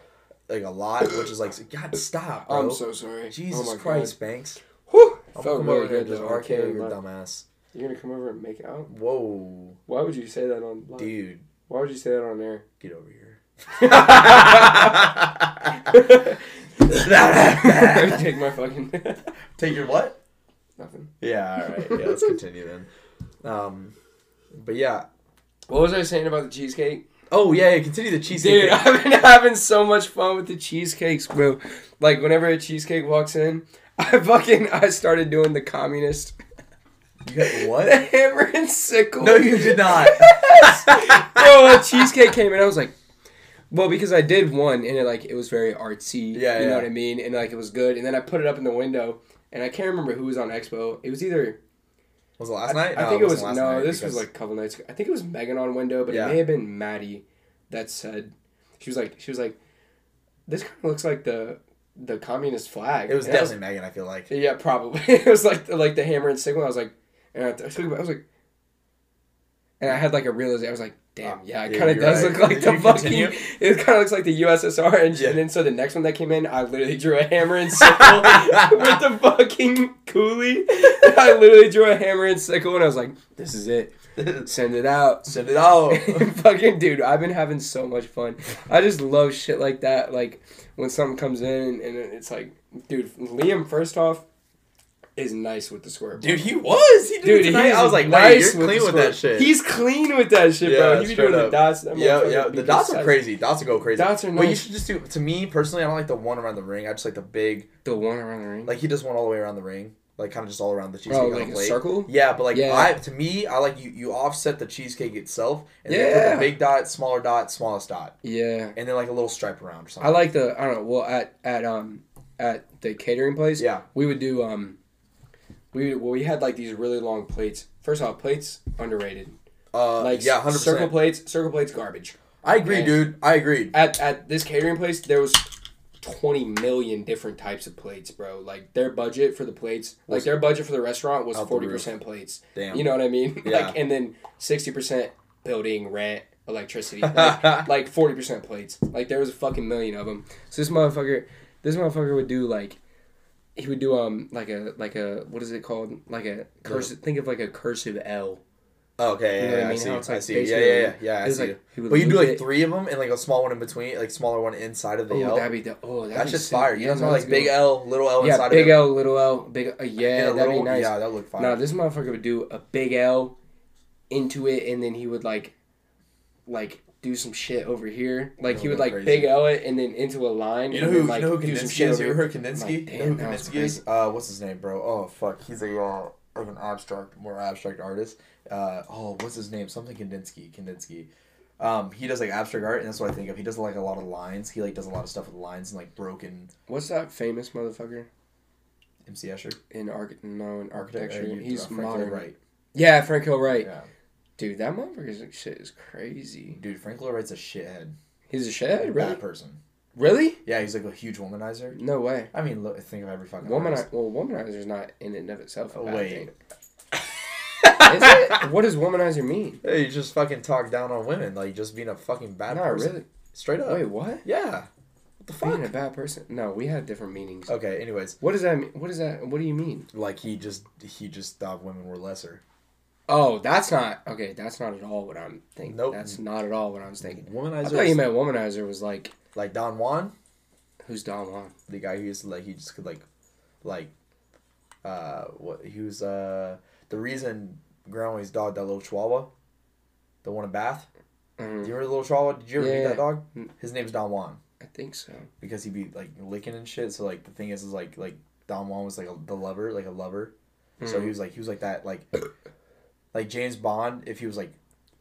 like a lot, which is like God stop, bro. I'm so sorry. Jesus oh Christ, Banks. God. Whew. I'm Felt come really over here and just. RKO your dumbass. You're gonna come over and make out? Whoa, Why would you say that on? live? dude, Why would you say that on air? get over here. Take my fucking Take your what? nothing. Yeah, all right. Yeah, let's continue then. Um, but yeah. What was I saying about the cheesecake? Oh yeah, yeah continue the cheesecake. Dude. I've been having so much fun with the cheesecakes, bro. Like whenever a cheesecake walks in, I fucking I started doing the communist, You got the what? hammer and sickle. No, you did not. bro, a cheesecake came in. I was like, well, because I did one and it like it was very artsy. Yeah, you know what I mean, and like it was good. And then I put it up in the window, and I can't remember who was on Expo. It was either Was it last night? I think it was no. night This was like a couple nights. ago. I think it was Megan on window, but Yeah. it may have been Maddie that said she was like she was like this kind of looks like the the communist flag. It was And I definitely Megan. I feel like. yeah, probably. it was like like the hammer and sickle. I was like, and I, I was like, and I had like a realization. I was like, damn, oh, yeah, it Yeah, kind of does right. look like Did the fucking. continue? It kind of looks like the USSR, and, Yeah. and then so the next one that came in, I literally drew a hammer and sickle with the fucking coulis. I literally drew a hammer and sickle, and I was like, this is it. Send it out. Send it out. fucking dude, I've been having so much fun. I just love shit like that. Like when something comes in and it's like, dude, Liam. First off, is nice with the squirt. Dude, he was. He did Dude, it tonight. I was like, nice nice you're clean with, the that shit. He's clean with that shit, bro. He be doing the up. dots. that Yeah, yeah. The dots are crazy. Dots will go crazy. Dots are But you should just do. To me personally, I don't like the one around the ring. I just like the big. The one around the ring. Like he does one all the way around the ring, like kind of just all around the cheesecake oh, like a plate. circle. Yeah, but like Yeah. I to me, I like you. You offset the cheesecake itself, and then put the big dot, smaller dot, smallest dot, Yeah. and then like a little stripe around or something. I like the I don't know. Well, at at um at the catering place, Yeah. we would do um we well we had like these really long plates. First off, plates underrated. Uh, Like yeah, 100%. circle plates, circle plates garbage. I agree, Okay. dude. I agreed. At at this catering place, there was twenty million different types of plates, bro. Like their budget for the plates, like their budget for the restaurant was 40% plates. Damn. You know what I mean? Yeah. Like and then sixty percent building, rent, electricity. Like, like forty percent plates. Like there was a fucking million of them. So this motherfucker, this motherfucker would do like, he would do um like a like a what is it called like a cursive. Think of like a cursive L. Okay, You know yeah, I I, see. How it's I see. Yeah, yeah, yeah, yeah. I see. like- but you do like it. three of them and like a small one in between, like smaller one inside of the Oh, L. that'd be the oh that'd That's just sick. fire. You Yeah, know, no, like big good. L, little L Yeah, inside big of it. L, little L, big. Uh, yeah, that'd little, be nice. Yeah, that look fire. No, this motherfucker would do a big L into it, and then he would like, like do some shit over here. Like he would like crazy. big L it, and then into a line. You know who? then, like, you know who Kandinsky is? You ever heard Kandinsky? Like, you know who Kandinsky is? Uh, what's his name, bro? Oh fuck, he's a uh, like an abstract, more abstract artist. Uh, oh, what's his name? Something Kandinsky. Kandinsky. Um, he does like abstract art, and that's what I think of. He does like a lot of lines. He like does a lot of stuff with lines and like broken What's that famous motherfucker MC Escher. in arch? No, in architecture. Uh, He's uh, modern. Wright. Yeah, Frank Hill Wright. Yeah, Dude, that motherfucker's shit is crazy. dude, Frank Lloyd Wright's a shithead. He's a shit. Bad Really? person. Really? Yeah, he's like a huge womanizer. No way. I mean, look, think of every fucking Woman, artist. well, womanizer's not in and of itself a Oh, bad wait. thing. Is it? What does womanizer mean? Hey, you just fucking talk down on women, like just being a fucking bad Not person. really. Straight up. Wait, what? Yeah. What the fuck? Being a bad person? No, we have different meanings. Okay. Anyways, What does that mean? What does that? What do you mean? like he just he just thought women were lesser. Oh, that's not okay. That's not at all what I'm thinking. Nope. That's not at all what I was thinking. Womanizer. I thought you meant womanizer was like like Don Juan, who's Don Juan? the guy who used to like he just could like, like, uh, what he was uh the reason Grandma's dog that little Chihuahua, the one in Bath. Do Mm, you remember the little Chihuahua? Did you ever meet that dog? Mm. His name's Don Juan I think so. because he'd be like licking and shit. So like the thing is, is like like Don Juan was like a, the lover, like a lover. So Mm. he was like he was like that like like James Bond if he was like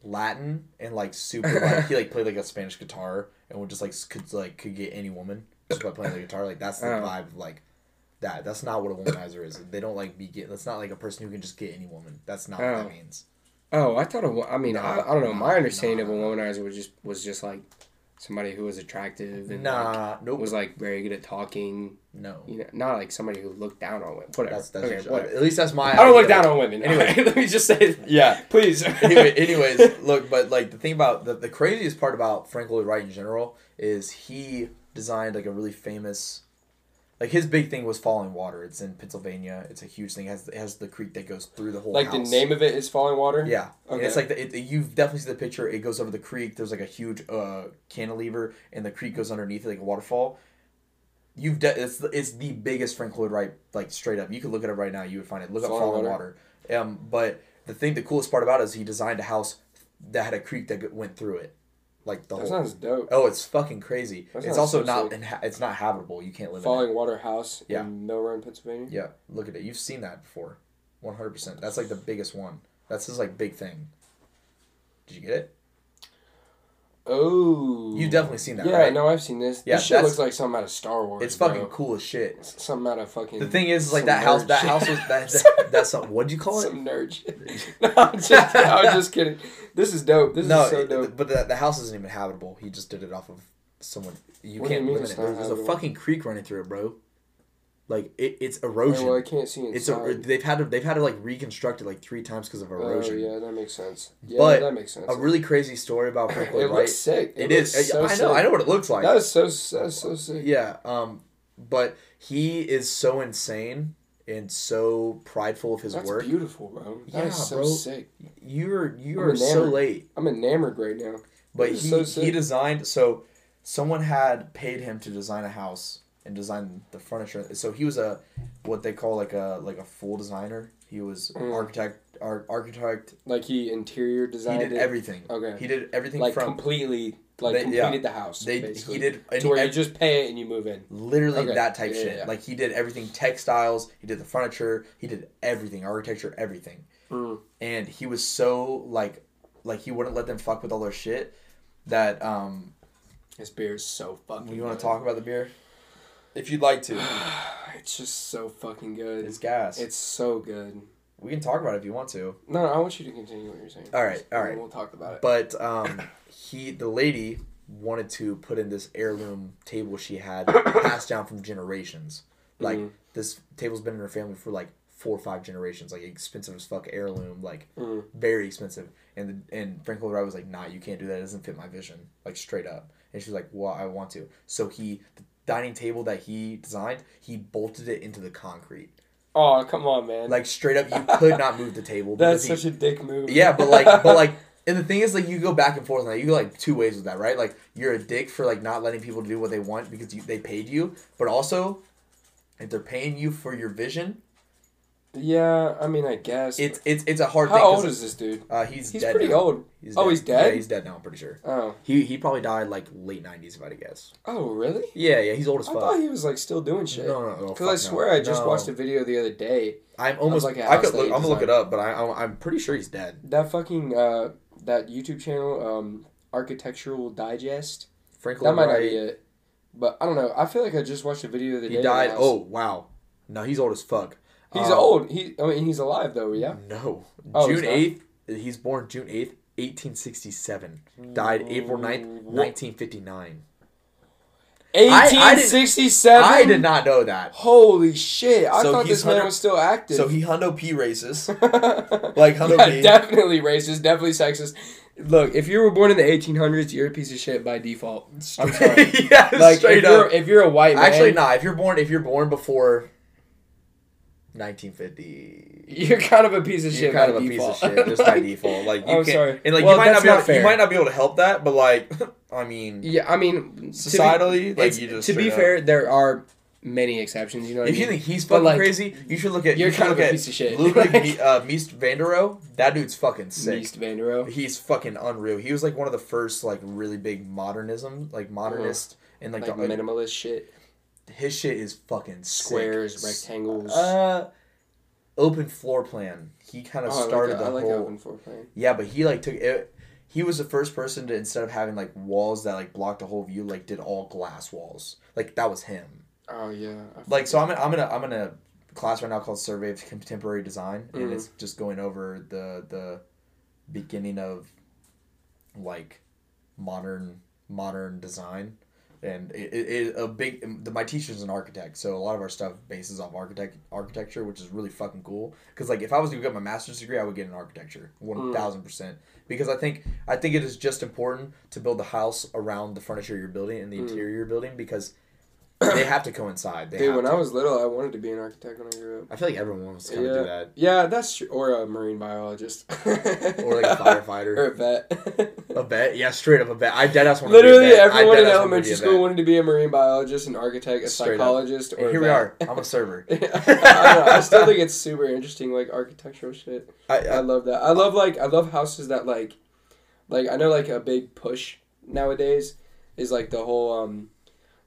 Latin and like super like he like played like a Spanish guitar and would just like could like could get any woman just by playing the guitar like that's the Oh. vibe of like that that's not what a womanizer is they don't like be get that's not like a person who can just get any woman that's not what Oh. that means Oh, I thought. Of, I mean, I, I don't know. My understanding of a womanizer was just was just like somebody who was attractive and like, nah nope was like very good at talking. no You know, not like somebody who looked down on women. Whatever. that's that's okay, whatever. at least that's my I don't look down on women. Anyway. Anyway, let me just say. yeah Please. anyway, anyways, look, but like the thing about the, the craziest part about Frank Lloyd Wright in general is he designed like a really famous, like his big thing was Falling Water. It's in Pennsylvania. It's a huge thing. It has it has the creek that goes through the whole like the name of it is Falling Water. Yeah, and Okay. it's like the, it, you've definitely seen the picture. It goes over the creek. There's like a huge uh, cantilever, and the creek goes underneath it like a waterfall. You've de- it's the, it's the biggest Frank Lloyd Wright like straight up. You could look at it right now. You would find it. Look up Falling Falling Water. Water. Um, but the thing, the coolest part about it is he designed a house that had a creek that went through it, like the That whole. sounds dope. Oh, it's fucking crazy. That It's also so not. Inha- it's not habitable. You can't live in it. Falling Water House Yeah. in Mill Run, Pennsylvania. Yeah, look at it. You've seen that before, one hundred percent. That's like the biggest one. That's his like big thing. Did you get it? Oh. You've definitely seen that, Yeah, right? no, I've seen this. Yeah, this shit that's- looks like something out of Star Wars. It's fucking bro. cool as shit. Something out of fucking. The thing is, like some that house. That shit. house was that. that that's something. What'd you call it? Some nerd shit. no, I'm just, I'm just kidding. This is dope. This no, is so it- dope. but the, the house isn't even habitable. He just did it off of someone. You What do you can't mean live in it's it. not There's, there's a habitable? fucking creek running through it, bro. Like it, it's Oh, erosion. well, I can't see inside. it's a, they've had to they've had to like reconstruct it like three times because of erosion. oh erosion. yeah, that makes sense. Yeah, But that makes sense. A really crazy story about Lloyd it Wright. looks sick. It looks is. So I know. sick. I know what it looks like. That is so. That's so sick. Yeah. Um. But he is so insane and so prideful of his work. That's work. beautiful, bro. That is Yeah, so bro. sick. You're you I'm are so late. I'm enamored right now. But he, so he designed so someone had paid him to design a house and design the furniture. So he was a what they call like a like a full designer. He was Mm. architect, ar- architect. Like he interior He designed did it. everything. Okay. He did everything like from completely like They- yeah. completed the house. they. basically. He did to where you just pay it and you move in. literally Okay. that type Yeah, yeah, shit. yeah. Like he did everything textiles. He did the furniture. He did everything architecture, everything. Mm. And he was so like, like he wouldn't let them fuck with all their shit. That um, This beer is so fucking. you want to talk about the beer? If you'd like to, It's just so fucking good. it's gas. It's so good. we can talk about it if you want to. No, no, I want you to continue what you're saying. All right, first, all and right. then We'll talk about it. But um, he, the lady, wanted to put in this heirloom table she had passed down from generations. Like Mhm. this table's been in her family for like four or five generations. Like expensive as fuck heirloom, like Mm. very expensive. And the, and Frank Lloyd Wright was like, "Nah, you can't do that. It doesn't fit my vision." Like straight up. And she's like, "Well, I want to." So he, the dining table that he designed, he bolted it into the concrete. Oh come on, man! Like straight up, you could not move the table. that's because he- such a dick move. yeah, but like, but like, and the thing is, like, you go back and forth on that. You go like two ways with that, right? Like, you're a dick for like not letting people do what they want because you, they paid you, but also, if they're paying you for your vision, yeah. I mean, I guess. it's it's it's a hard thing. How thing. old is this dude? uh, he's He's dead pretty now. old. He's Oh, he's dead? Yeah, he's dead now. I'm pretty sure. Oh. He he probably died like late '90s, if I had to guess. Oh, really? Yeah, yeah, he's old as fuck. I thought he was like still doing shit. No, no, no. Because I swear I just watched a video the other day. I'm almost. like I could look. I'm gonna look it up, but I, I I'm pretty sure he's dead. That fucking uh that YouTube channel, um, Architectural Digest. Frank That might not be it. But I don't know. I feel like I just watched a video the other day. He died. was- Oh wow. No, he's old as fuck. He's Um, old. He, I mean, he's alive though. Yeah. No. Oh, June 8th. He's born June 8th, 1867. Died April 9th, 1959. Eighteen sixty-seven. I did not know that. Holy shit! I So thought this man 100 was still active. So he hundo P races. like Hundo yeah, P. definitely racist, definitely sexist. Look, if you were born in the 1800s, you're a piece of shit by default. I'm sorry. yeah, like straight if you're up. if you're a white man, Actually, nah. If you're born, if you're born before 1950, you're kind of a piece of you're shit. kind of by a default. piece of shit just by Like, default. Like you I'm can't, sorry. and like Well, you might not that's be able, not to, you might not be able to help that, but like, I mean, Yeah, I mean, to be- societally, like it's- you just to be straight up- fair, there are many exceptions. You know, what If I you mean? think he's But, fucking like, crazy, you should look at you're you should kind of look a at piece of shit. Ludwig Like- Me- uh, Mies van der Rohe. That dude's fucking sick. Mies Van der Rohe. He's fucking unreal. He was like one of the first like really big modernism, like modernist, and like, like the, like, minimalist shit, his shit is fucking squares, S- rectangles. Uh, open floor plan. He kind of oh, started like, the I like whole. open floor plan. Yeah, but he like took it. He was the first person to instead of having like walls that like blocked the whole view, like did all glass walls. Like that was him. Oh yeah. Like so, I'm in, I'm in a I'm in a class right now called Survey of Contemporary Design, and Mhm. it's just going over the the beginning of like modern modern design. And it, it, a big the, my teacher's an architect, so a lot of our stuff bases off architect architecture, which is really fucking cool. Because like if I was to get my master's degree, I would get in architecture, one thousand percent. Because I think I think it is just important to build the house around the furniture you're building and the Mm. interior you're building because they have to coincide. They Dude, when to. I was little, I wanted to be an architect when I grew up. I feel like everyone wants to kind of do that. Yeah, that's true. Or a marine biologist. Or like a firefighter. or a vet. a vet? Yeah, straight up a vet. I dead ass want Literally, to be a vet. I everyone in deadass elementary school wanted to be a marine biologist, an architect, a Straight up. psychologist, or And here we are. I'm a server. I, know, I still think it's super interesting, like architectural shit. I, I I, love that. I love like I love houses that like, like I know like a big push nowadays is like the whole um,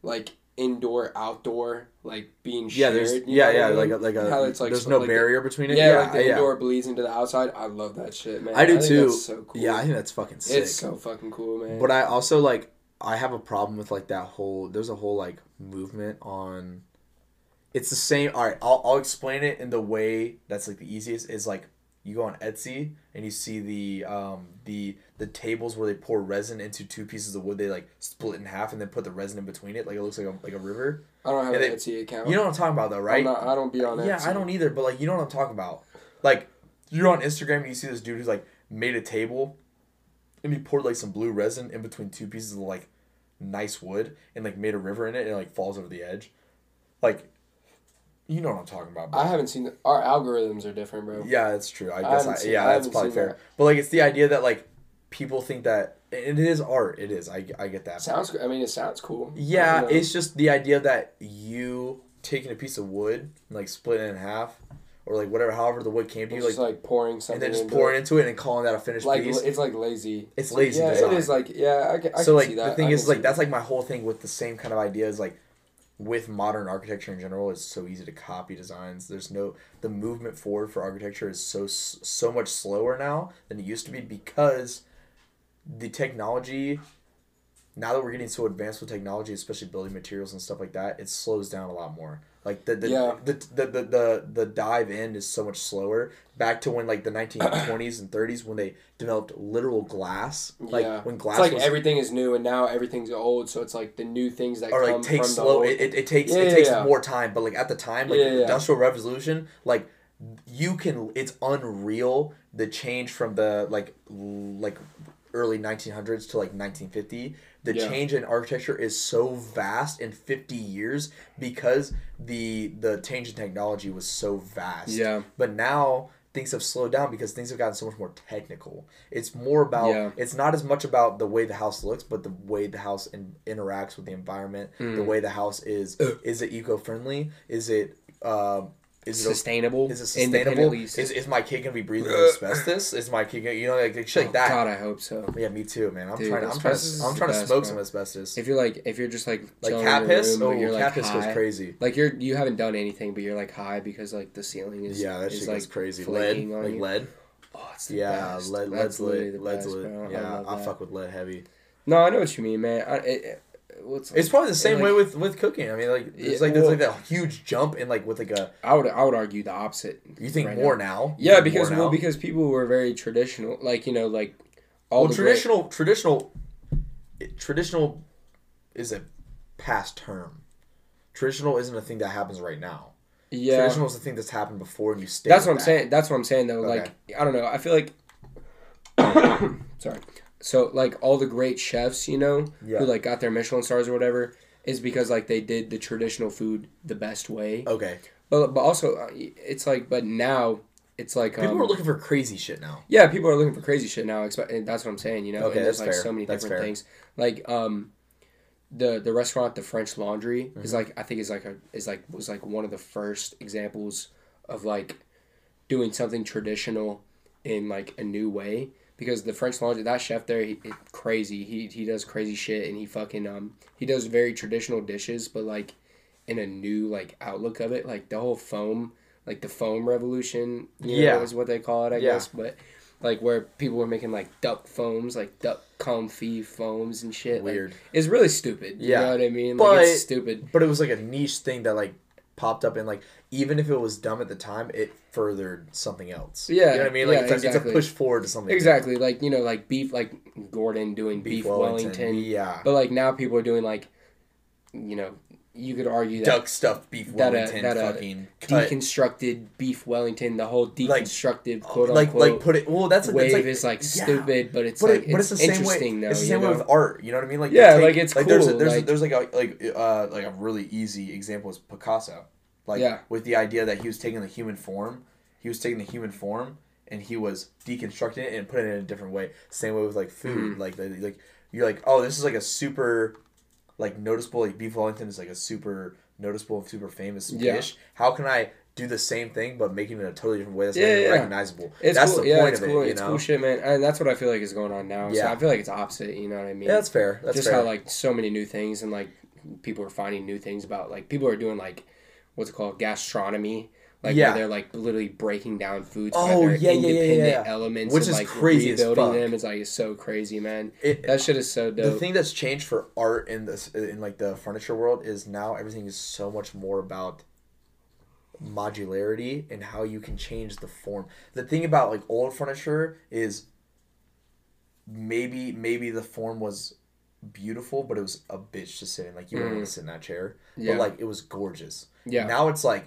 like indoor outdoor like being yeah, shared. there's yeah, yeah, I mean? like a, like a How it's, like, there's no like the- barrier between it. Yeah, Yeah, like the yeah. indoor bleeds into the outside. I love that shit, man. I do think too. So cool. Yeah, I think that's fucking sick. it's so fucking cool, man. But I also like I have a problem with like that whole there's a whole like movement on it's the same all right I'll, I'll explain it in the way that's like the easiest is like you go on Etsy and you see the um the the tables where they pour resin into two pieces of wood they like split in half and then put the resin in between it like it looks like a like a river I don't have yeah, an they- Etsy account. you know what I'm talking about though right not- I don't be on yeah Etsy. I don't either but like you know what I'm talking about like you're on Instagram and you see this dude who's like made a table and he poured like some blue resin in between two pieces of like nice wood and like made a river in it and it like falls over the edge. Like, you know what I'm talking about. Bro. I haven't seen the, our algorithms are different, bro. yeah, that's true. I I guess I, yeah, I that's probably fair. that. But like, it's the idea that like people think that and it is art. It is. I I get that. Sounds. I mean, it sounds cool. Yeah, it's just the idea that you taking a piece of wood and like splitting it in half, or like whatever, however the wood came to you, like, just like pouring and then just into pouring it. into it and calling that a finished like piece. it's like lazy. It's lazy Yeah, design. it is like yeah. I can, I so like see that. the thing I is like that's like my whole thing with the same kind of ideas like with modern architecture in general it's so easy to copy designs there's no the movement forward for architecture is so so much slower now than it used to be because the technology now that we're getting so advanced with technology especially building materials and stuff like that it slows down a lot more like the the, Yeah. the, the, the, the the dive in is so much slower back to when like the 1920s and 30s when they developed literal glass like yeah. when glass it's like was everything is new and now everything's old, so it's like the new things that or come like take from slow the it, it, it takes Yeah, it takes more time but like at the time like yeah. industrial revolution like you can it's unreal the change from the like like early 1900s to like 1950 the Yeah. change in architecture is so vast in 50 years because the the change in technology was so vast Yeah. but now things have slowed down because things have gotten so much more technical it's more about Yeah. it's not as much about the way the house looks but the way the house in, interacts with the environment the Mm. way the house is is it eco-friendly is it um is it sustainable. is it sustainable? is, is my kid gonna be breathing uh, asbestos? Is my kid gonna, you know like, like shit like oh, that. God, I hope so. yeah me too man. I'm Dude, trying to i'm trying to i'm trying the to smoke bro. some asbestos. If you're like, if you're just like like chilling oh, cat piss? room, oh you're cat like piss high, goes crazy. Like you're you haven't done anything, but you're like high because like the ceiling is yeah that is shit like goes crazy. Lead? on like you. lead? Oh, it's the yeah best. lead That's lead's lit lead's lit. yeah i fuck with lead heavy. No, I know what you mean, man. I, it, it, what's It's probably the same like, way with with cooking. I mean, like it's Yeah, like there's well- like that huge jump in like with like a. I would I would argue the opposite. You think right more now. now? Yeah, because well, now? because people were very traditional, like you know, like all well, the great- traditional traditional traditional is a past term. Traditional isn't a thing that happens right now. yeah, Traditional is a thing that's happened before, and you stay. That's with what I'm that. saying. That's what I'm saying though. Okay. Like I don't know. I feel like sorry. So like all the great chefs, you know, Yeah. who like got their Michelin stars or whatever, is because like they did the traditional food the best way. Okay, But but also uh, it's like but now it's like people um, are looking for crazy shit now. yeah, people are looking for crazy shit now. and That's what I'm saying. You know, Okay, and there's that's like fair. so many That's different fair. things. Like um, the the restaurant, the French Laundry, is Mm-hmm. like I think is like a is like was like one of the first examples of like doing something traditional in like a new way. Because the French Laundry, that chef there, he, crazy. He he does crazy shit, and he fucking um he does very traditional dishes, but like in a new like outlook of it. Like the whole foam, like the foam revolution, you Yeah. know, is what they call it, I Yeah. guess. But like where people were making like duck foams, like duck confit foams and shit. like, Weird. it's really stupid. You Yeah. know what I mean? But- like it's stupid. But it was like a niche thing that like popped up, and like even if it was dumb at the time, it furthered something else. Yeah, you know what I mean. Like yeah, it's, a, it's a push forward to something. Exactly. Like, you know, like beef like Gordon doing Beef beef, Wellington, Wellington. yeah. But like now people are doing like you know, you could argue that duck stuffed beef that, uh, Wellington that, uh, fucking cut. deconstructed beef Wellington, the whole Like, deconstructive quote like unquote like put it well that's wave it's like, is like yeah. stupid, but it's but, like it, but it's, it's, the same way interesting though. it's the same way with art you know what I mean like Yeah, like, it's there's a, cool, there's a, like- there's like a like uh like a really easy example is Picasso like Yeah. with the idea that he was taking the human form he was taking the human form and he was deconstructing it and putting it in a different way same way with like food Mm-hmm. like the, like you're like oh this is like a super like noticeable like beef Wellington is like a super noticeable and super famous Yeah. dish how can I do the same thing but making it in a totally different way that's Yeah, yeah. recognizable It's that's cool. the yeah, point it's of cool. it you it's know cool shit, man. And that's what I feel like is going on now. So Yeah. I feel like it's opposite. You know what I mean? yeah that's fair that's just fair how like so many new things and like people are finding new things about like people are doing like what's it called gastronomy like Yeah. where they're like literally breaking down foods Oh, yeah, yeah, yeah, independent yeah. elements Which is like crazy rebuilding fuck. them is like it's so crazy man It- that shit is so dope. the thing that's changed for art in this in like the furniture world is now everything is so much more about modularity and how you can change the form. The thing about like old furniture is maybe maybe the form was beautiful, but it was a bitch to sit in. Like you wouldn't want to sit in that chair, Mm. Yeah. but like it was gorgeous. Yeah. Now it's like,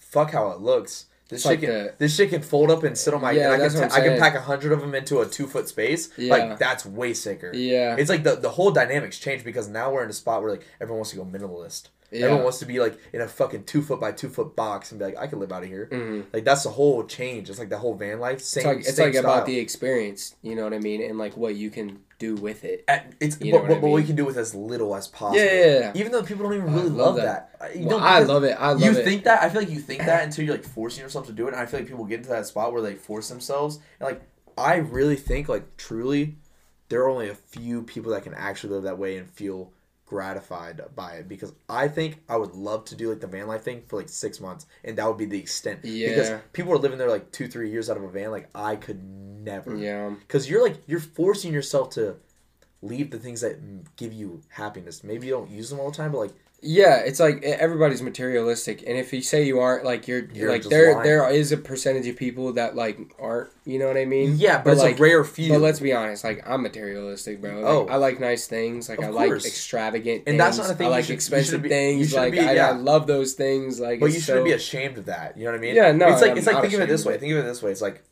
fuck how it looks. This It's shit like can the- this shit can fold up and sit on my. Yeah, and I can what I'm I can pack a hundred of them into a two foot space. Yeah. Like that's way sicker. yeah It's like the the whole dynamics changed because now we're in a spot where like everyone wants to go minimalist. Yeah. Everyone wants to be like in a fucking two foot by two foot box and be like, I can live out of here. Mhm. Like that's the whole change. It's like the whole van life. Same. It's like it's like about the experience. You know what I mean? And like what you can do with it. At- It's You but, know what I but what we can do with as little as possible. Yeah, yeah, yeah. Even though people don't even really love love, that. that. You Well, know, I love it. I love you it. You think that I feel like you think that until you're like forcing yourself to do it. And I feel like people get into that spot where they force themselves. And like I really think like truly, there are only a few people that can actually live that way and feel gratified by it. Because I think I would love to do like the van life thing for like six months, and that would be the extent. Yeah. Because people are living there like two, three years out of a van. Like I could never. Yeah. Because you're like you're forcing yourself to leave the things that give you happiness. Maybe you don't use them all the time, but like Yeah, it's like everybody's materialistic, and if you say you aren't, like you're, You're like just there lying. there is a percentage of people that like aren't. You know what I mean? yeah, but, it's like, a rare few. But let's be honest, like I'm materialistic, bro. Like, Oh. I like nice things. Like Of I like course. extravagant, And that's not a thing I you like should- you expensive shouldn't be- you things. shouldn't Like be- I, yeah. I love those things. Like, but it's you shouldn't so, be ashamed of that. You know what I mean? Yeah, no, It's like I'm it's like not think of it this ashamed way. of it. Think of it this way. It's like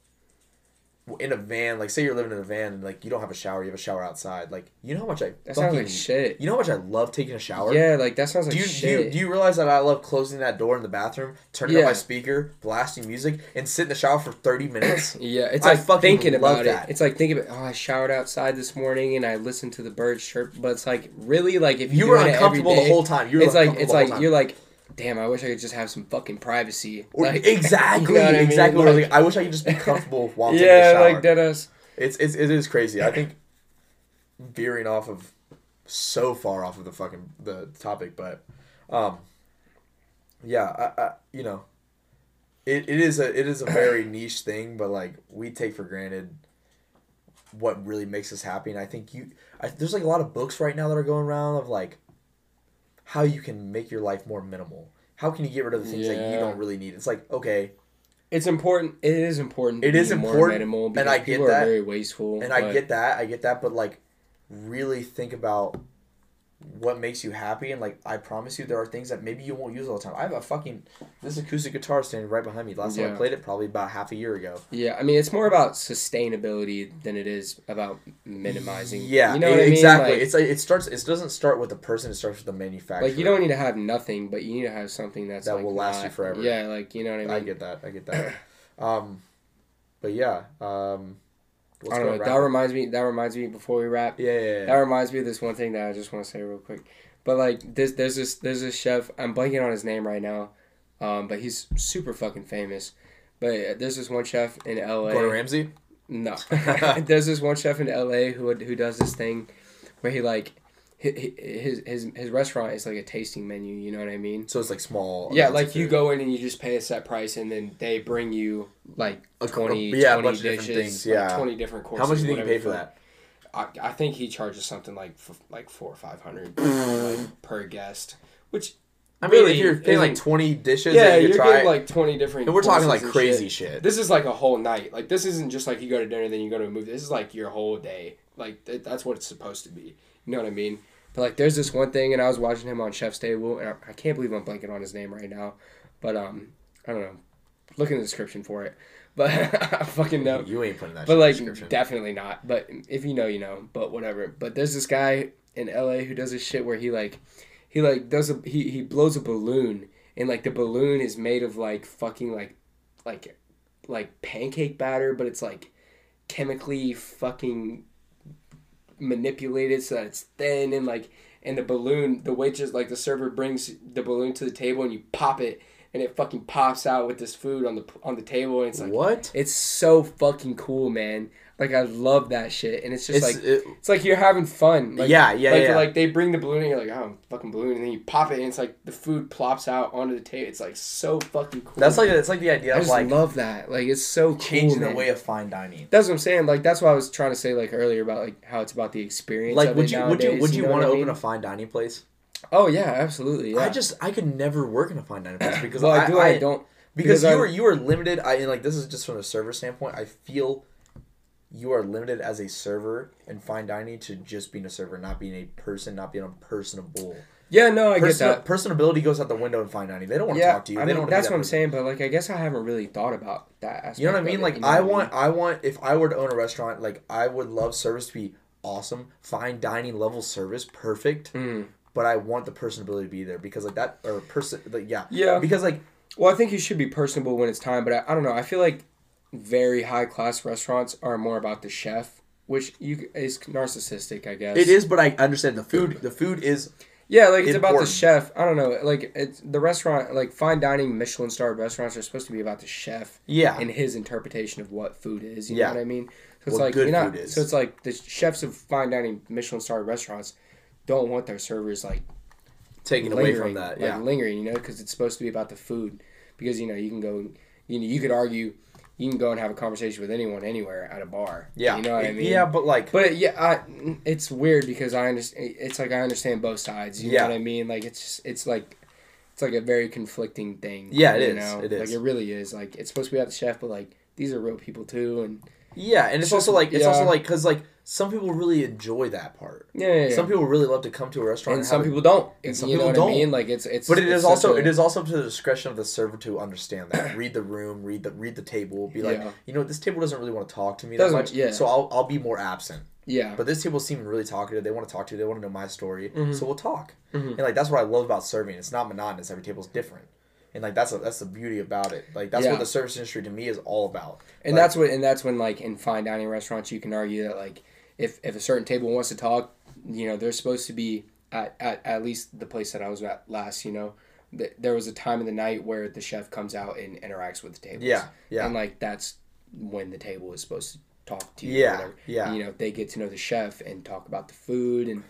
in a van. Like say you're living in a van and like you don't have a shower. You have a shower outside. Like you know how much I That fucking, sounds like shit. You know how much I love taking a shower. Yeah, like that sounds like Do you, do shit. you do you realize that I love closing that door in the bathroom, turning up Yeah. my speaker, blasting music, and sit in the shower for thirty minutes? yeah, it's I like fucking thinking about that. it. It's like thinking about. Oh, I showered outside this morning and I listened to the birds chirp. But it's like really like if you you're were doing it every uncomfortable the whole time. You were it's like it's like you're like, damn, I wish I could just have some fucking privacy. Or- Like, exactly, you know I mean? exactly. what I Like- like, I wish I could just be comfortable while taking a yeah, shower. like dead us. It's it's it is crazy. I think veering off of so far off of the fucking the topic, but um, yeah, I, I you know, it, it is a it is a very niche thing, but like we take for granted what really makes us happy, and I think you I, there's like a lot of books right now that are going around of like how you can make your life more minimal. How can you get rid of the things that you don't really need? It's like okay, It's important. It is important. to It is important, minimal and I get that, are very wasteful. and I get that, I get that, but like, really think about what makes you happy, and like, I promise you, there are things that maybe you won't use all the time. I have a fucking this acoustic guitar standing right behind me. Last time I played it, probably about half a year ago. Yeah, I mean, it's more about sustainability than it is about minimizing. Yeah, you know what I mean? exactly. Like, it's like it starts. It doesn't start with the person. It starts with the manufacturer. like you don't need to have nothing, but you need to have something that's That like, will last not- you forever. Yeah, like you know what I mean. I get that. I get that. um, but yeah. Um, let's I don't know. That reminds me. That reminds me. Before we wrap, Yeah, yeah, that reminds me of this one thing that I just want to say real quick. But like this, there's this, there's this chef. I'm blanking on his name right now, um, but he's super fucking famous. But there's this one chef in L.A. Gordon Ramsay. No, there's this one chef in L.A. who who does this thing where he like his his his restaurant is like a tasting menu. You know what I mean? So it's like small. Yeah, like you go in and you just pay a set price, and then they bring you like A- 20, yeah, a 20 bunch of different dishes, things, like yeah. twenty different courses. How much do you think you pay for that? I, I think he charges something like f- like four or five hundred like, per guest, which I mean, really if you're paying like twenty dishes, yeah, you you're could try, getting like twenty different. and we're talking like crazy shit. shit. This is like a whole night. Like this isn't just like you go to dinner then you go to a movie. This is like your whole day. Like th- that's what it's supposed to be. You know what I mean? But like there's this one thing, and I was watching him on Chef's Table, and I, I can't believe I'm blanking on his name right now. But um, I don't know. Look in the description for it. But I fucking know. You ain't putting that. But like in the description. definitely not. But if you know, you know. But whatever. But there's this guy in LA who does this shit where he like he like does a he, he blows a balloon and like the balloon is made of like fucking like like like pancake batter, but it's like chemically fucking manipulated so that it's thin and like and the balloon the waitress like the server brings the balloon to the table and you pop it and it fucking pops out with this food on the on the table and it's like what? it's so fucking cool, man. Like I love that shit, and it's just It's like it, it's like you're having fun. Like, Yeah, yeah, like, yeah. Like they bring the balloon, and you're like, oh, fucking balloon, and then you pop it, and it's like the food plops out onto the table. It's like so fucking cool. that's like it's like the idea I of just like love that. Like it's so cool, changing man. the way of fine dining. That's what I'm saying. Like that's what I was trying to say like earlier about like how it's about the experience. Like, would you would you would you know want to open a fine dining place? Oh yeah, absolutely. Yeah. I just I could never work in a fine dining place because well, I, I, do. I, I, don't. because, because you I- are you are limited. I and like this is just from a server standpoint. I feel you are limited as a server in fine dining to just being a server, not being a person, not being a personable. Yeah, no, I Person, get that. personability goes out the window in fine dining. They don't want to Yeah, talk to you. I they mean, don't. that's that what I'm saying. But like, I guess I haven't really thought about that. Aspect You know what I of mean? it, Like you know I what want, I want. If I were to own a restaurant, like I would love service to be awesome, fine dining level service, perfect. Mm. but I want the personability to be there because like that or person like yeah Yeah. because like Well, I think you should be personable when it's time, but I, I don't know. I feel like very high class restaurants are more about the chef, which you is narcissistic, I guess. it is, but I understand the food. The food is Yeah, like it's about the chef. I don't know. Like it's the restaurant, like fine dining, Michelin starred restaurants are supposed to be about the chef yeah and his interpretation of what food is. You Yeah. know what I mean? So it's What like good you're not. food is. So it's like the chefs of fine dining, Michelin starred restaurants don't want their servers like taken away from that. like Yeah, lingering, you know, because it's supposed to be about the food. Because you know you can go, you know, you could argue, you can go and have a conversation with anyone anywhere at a bar. yeah, you know what I mean. Yeah, but like But yeah, I, it's weird because I understand. It's like I understand both sides. You Yeah. know what I mean? Like it's just, it's like it's like a very conflicting thing. Yeah, it you is. Know? It is. Like it really is. Like it's supposed to be about the chef, but like these are real people too, and yeah, and it's, It's also like it's yeah. also like because like some people really enjoy that part. yeah, yeah, yeah. Some people really love to come to a restaurant, and and some people don't. and some you know people what don't. mean? Like it's it's. But it it's is also a- it is also up to the discretion of the server to understand that. read the room, read the read the table, be like, Yeah. you know, this table doesn't really want to talk to me that Doesn't- much, yeah. so I'll I'll be more absent. Yeah. But this table seemed really talkative. They want to talk to you. They want to know my story, Mhm. so we'll talk. Mhm. And like that's what I love about serving. It's not monotonous. Every table's different, and like that's a, that's the beauty about it. Like that's Yeah. what the service industry to me is all about. And Like- that's what and that's when like in fine dining restaurants you can argue that like if if a certain table wants to talk, you know, they're supposed to be at at, at least the place that I was at last, you know. th- There was a time in the night where the chef comes out and interacts with the tables. Yeah, yeah, And like that's when the table is supposed to talk to you. yeah, yeah. You know, they get to know the chef and talk about the food and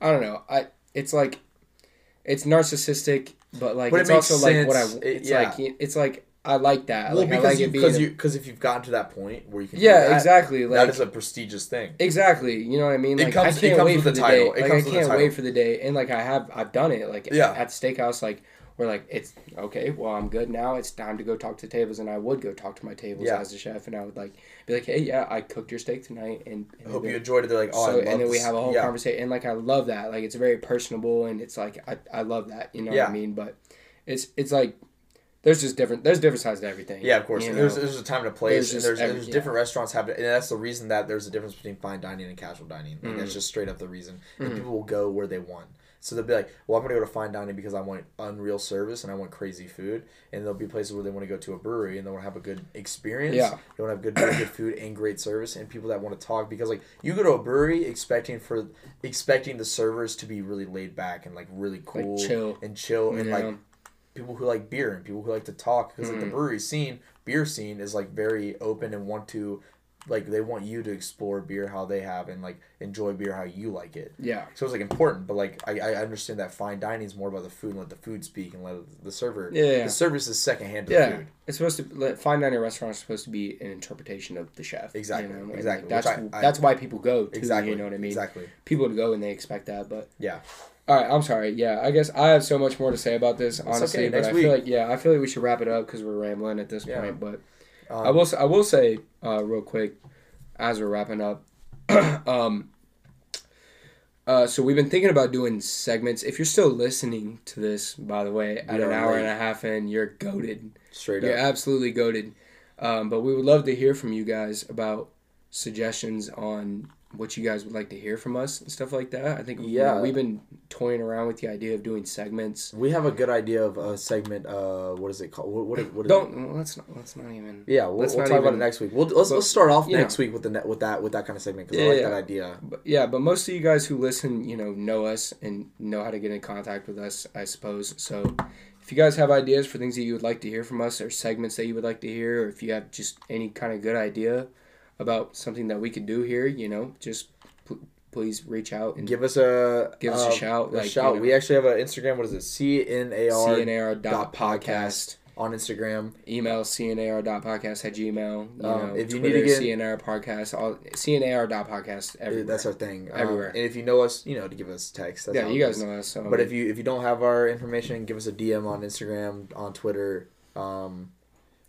I don't know. I it's like it's narcissistic, but like But it it's also like what I sense. It- it's yeah. like it's like I like that. Well, like, because like you it because you because if you've gotten to that point where you can yeah, that, exactly. Like that is a prestigious thing. exactly. You know what I mean? It Like comes- I can't comes wait with for the title. day. It Like I can't wait for the day. And like I have, I've done it. Like Yeah. at steakhouse, like we're like it's okay. Well, I'm good now. It's time to go talk to tables, and I would go talk to my tables Yeah. as a chef, and I would like be like, hey, yeah, I cooked your steak tonight, and, and I hope you enjoyed it. They're like, oh, so, and then we have a whole yeah. conversation, and like I love that. Like it's very personable, and it's like I, I love that. You know what I mean? But it's it's like there's just different. There's different sides to everything. Yeah, of course. there's there's a time and a There's place, and there's, every- there's yeah. different restaurants have, and that's the reason that there's a difference between fine dining and casual dining. Like, Mhm. That's just straight up the reason. And Mhm. people will go where they want. So they'll be like, "Well, I'm gonna go to fine dining because I want unreal service and I want crazy food." And there'll be places where they want to go to a brewery and they want to have a good experience. Yeah. They want to have good, really good food and great service, and people that want to talk because like you go to a brewery expecting for expecting the servers to be really laid back and like really cool chill. and chill and You like? People who like beer and people who like to talk because like the Mhm. brewery scene beer scene is like very open and want to like they want you to explore beer how they have and like enjoy beer how you like it yeah. so it's like important but like i, I understand that fine dining is more about the food and let the food speak and let the server Yeah, yeah. the service is secondhand to Yeah, the food it's supposed to. like, Fine dining restaurants supposed to be an interpretation of the chef. Exactly, You know? exactly, Like, that's I- I- that's why people go. To, exactly You know what I mean? exactly People go and they expect that, but yeah all right. I'm sorry. Yeah, I guess I have so much more to say about this. Honestly, okay, but I week. feel like yeah, I feel like we should wrap it up because we're rambling at this Yeah. point. But um, I will. I will say uh, real quick as we're wrapping up. um, uh, so we've been thinking about doing segments. If you're still listening to this, by the way, at an hour and a half in, you're goaded. straight You're up absolutely goaded. Um, but we would love to hear from you guys about suggestions on what you guys would like to hear from us and stuff like that. I think you know, Yeah. we've been toying around with the idea of doing segments. we have a good idea of a segment uh what is it called what, what? Don't let's not let's not even. Yeah, we'll, we'll talk about it next week. We'll let's, but, let's start off next week with the net with that with that kind of segment because Yeah, I like yeah. that idea. But yeah, but most of you guys who listen, you know, know us and know how to get in contact with us, I suppose. So if you guys have ideas for things that you would like to hear from us or segments that you would like to hear, or if you have just any kind of good idea about something that we could do here, you know, just pl- please reach out and Give us a Give us a uh, shout, A like, shout. you know. We actually have an Instagram. What is it? CNAR cnar dot dot podcast on Instagram. Email cnar dot podcast at gmail. You Um, know, if you Twitter, need to get- CNR podcast, all cnar dot podcast everywhere. That's our thing. Um, Everywhere. and if you know us, you know to give us text. That's yeah, you guys know us. So But if you if you don't have our information, give us a DM on Instagram, on Twitter. Um,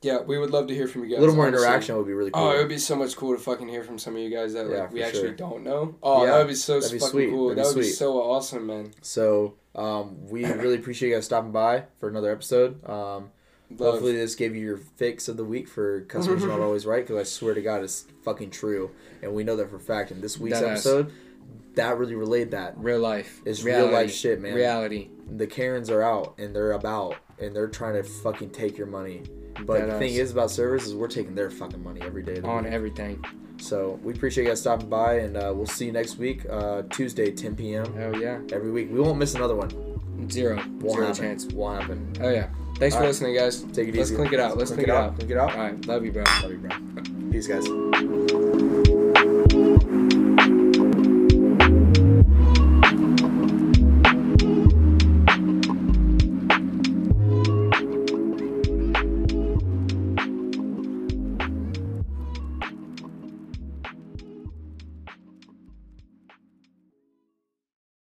yeah, we would love to hear from you guys. a little more honestly. interaction would be really cool. Oh, it would be so much cool to fucking hear from some of you guys that Yeah, like we actually sure. don't know. Oh, Yeah, that would be so fucking sweet. cool. That'd that would be so awesome, man. so um, we really appreciate you guys stopping by for another episode. Um, Love. Hopefully, this gave you your fix of the week for customers not always right. Because I swear to God, it's fucking true, and we know that for a fact. In this week's Deadass. episode, that really relayed that. Real life. It's real life shit, man. Reality. The Karens are out and they're about and they're trying to fucking take your money. But the thing is about servers is we're taking their fucking money every day. On week. everything. So we appreciate you guys stopping by, and uh, we'll see you next week, uh, Tuesday, 10 p.m. Oh yeah. Every week, we won't miss another one. Zero. Won't Zero chance. Won't happen. Oh yeah. Thanks All for right. listening, guys. Take it Let's easy. Let's clink it out. Let's clink, it out. Clink it out. All right. Love you, bro. Love you, bro. Peace, guys.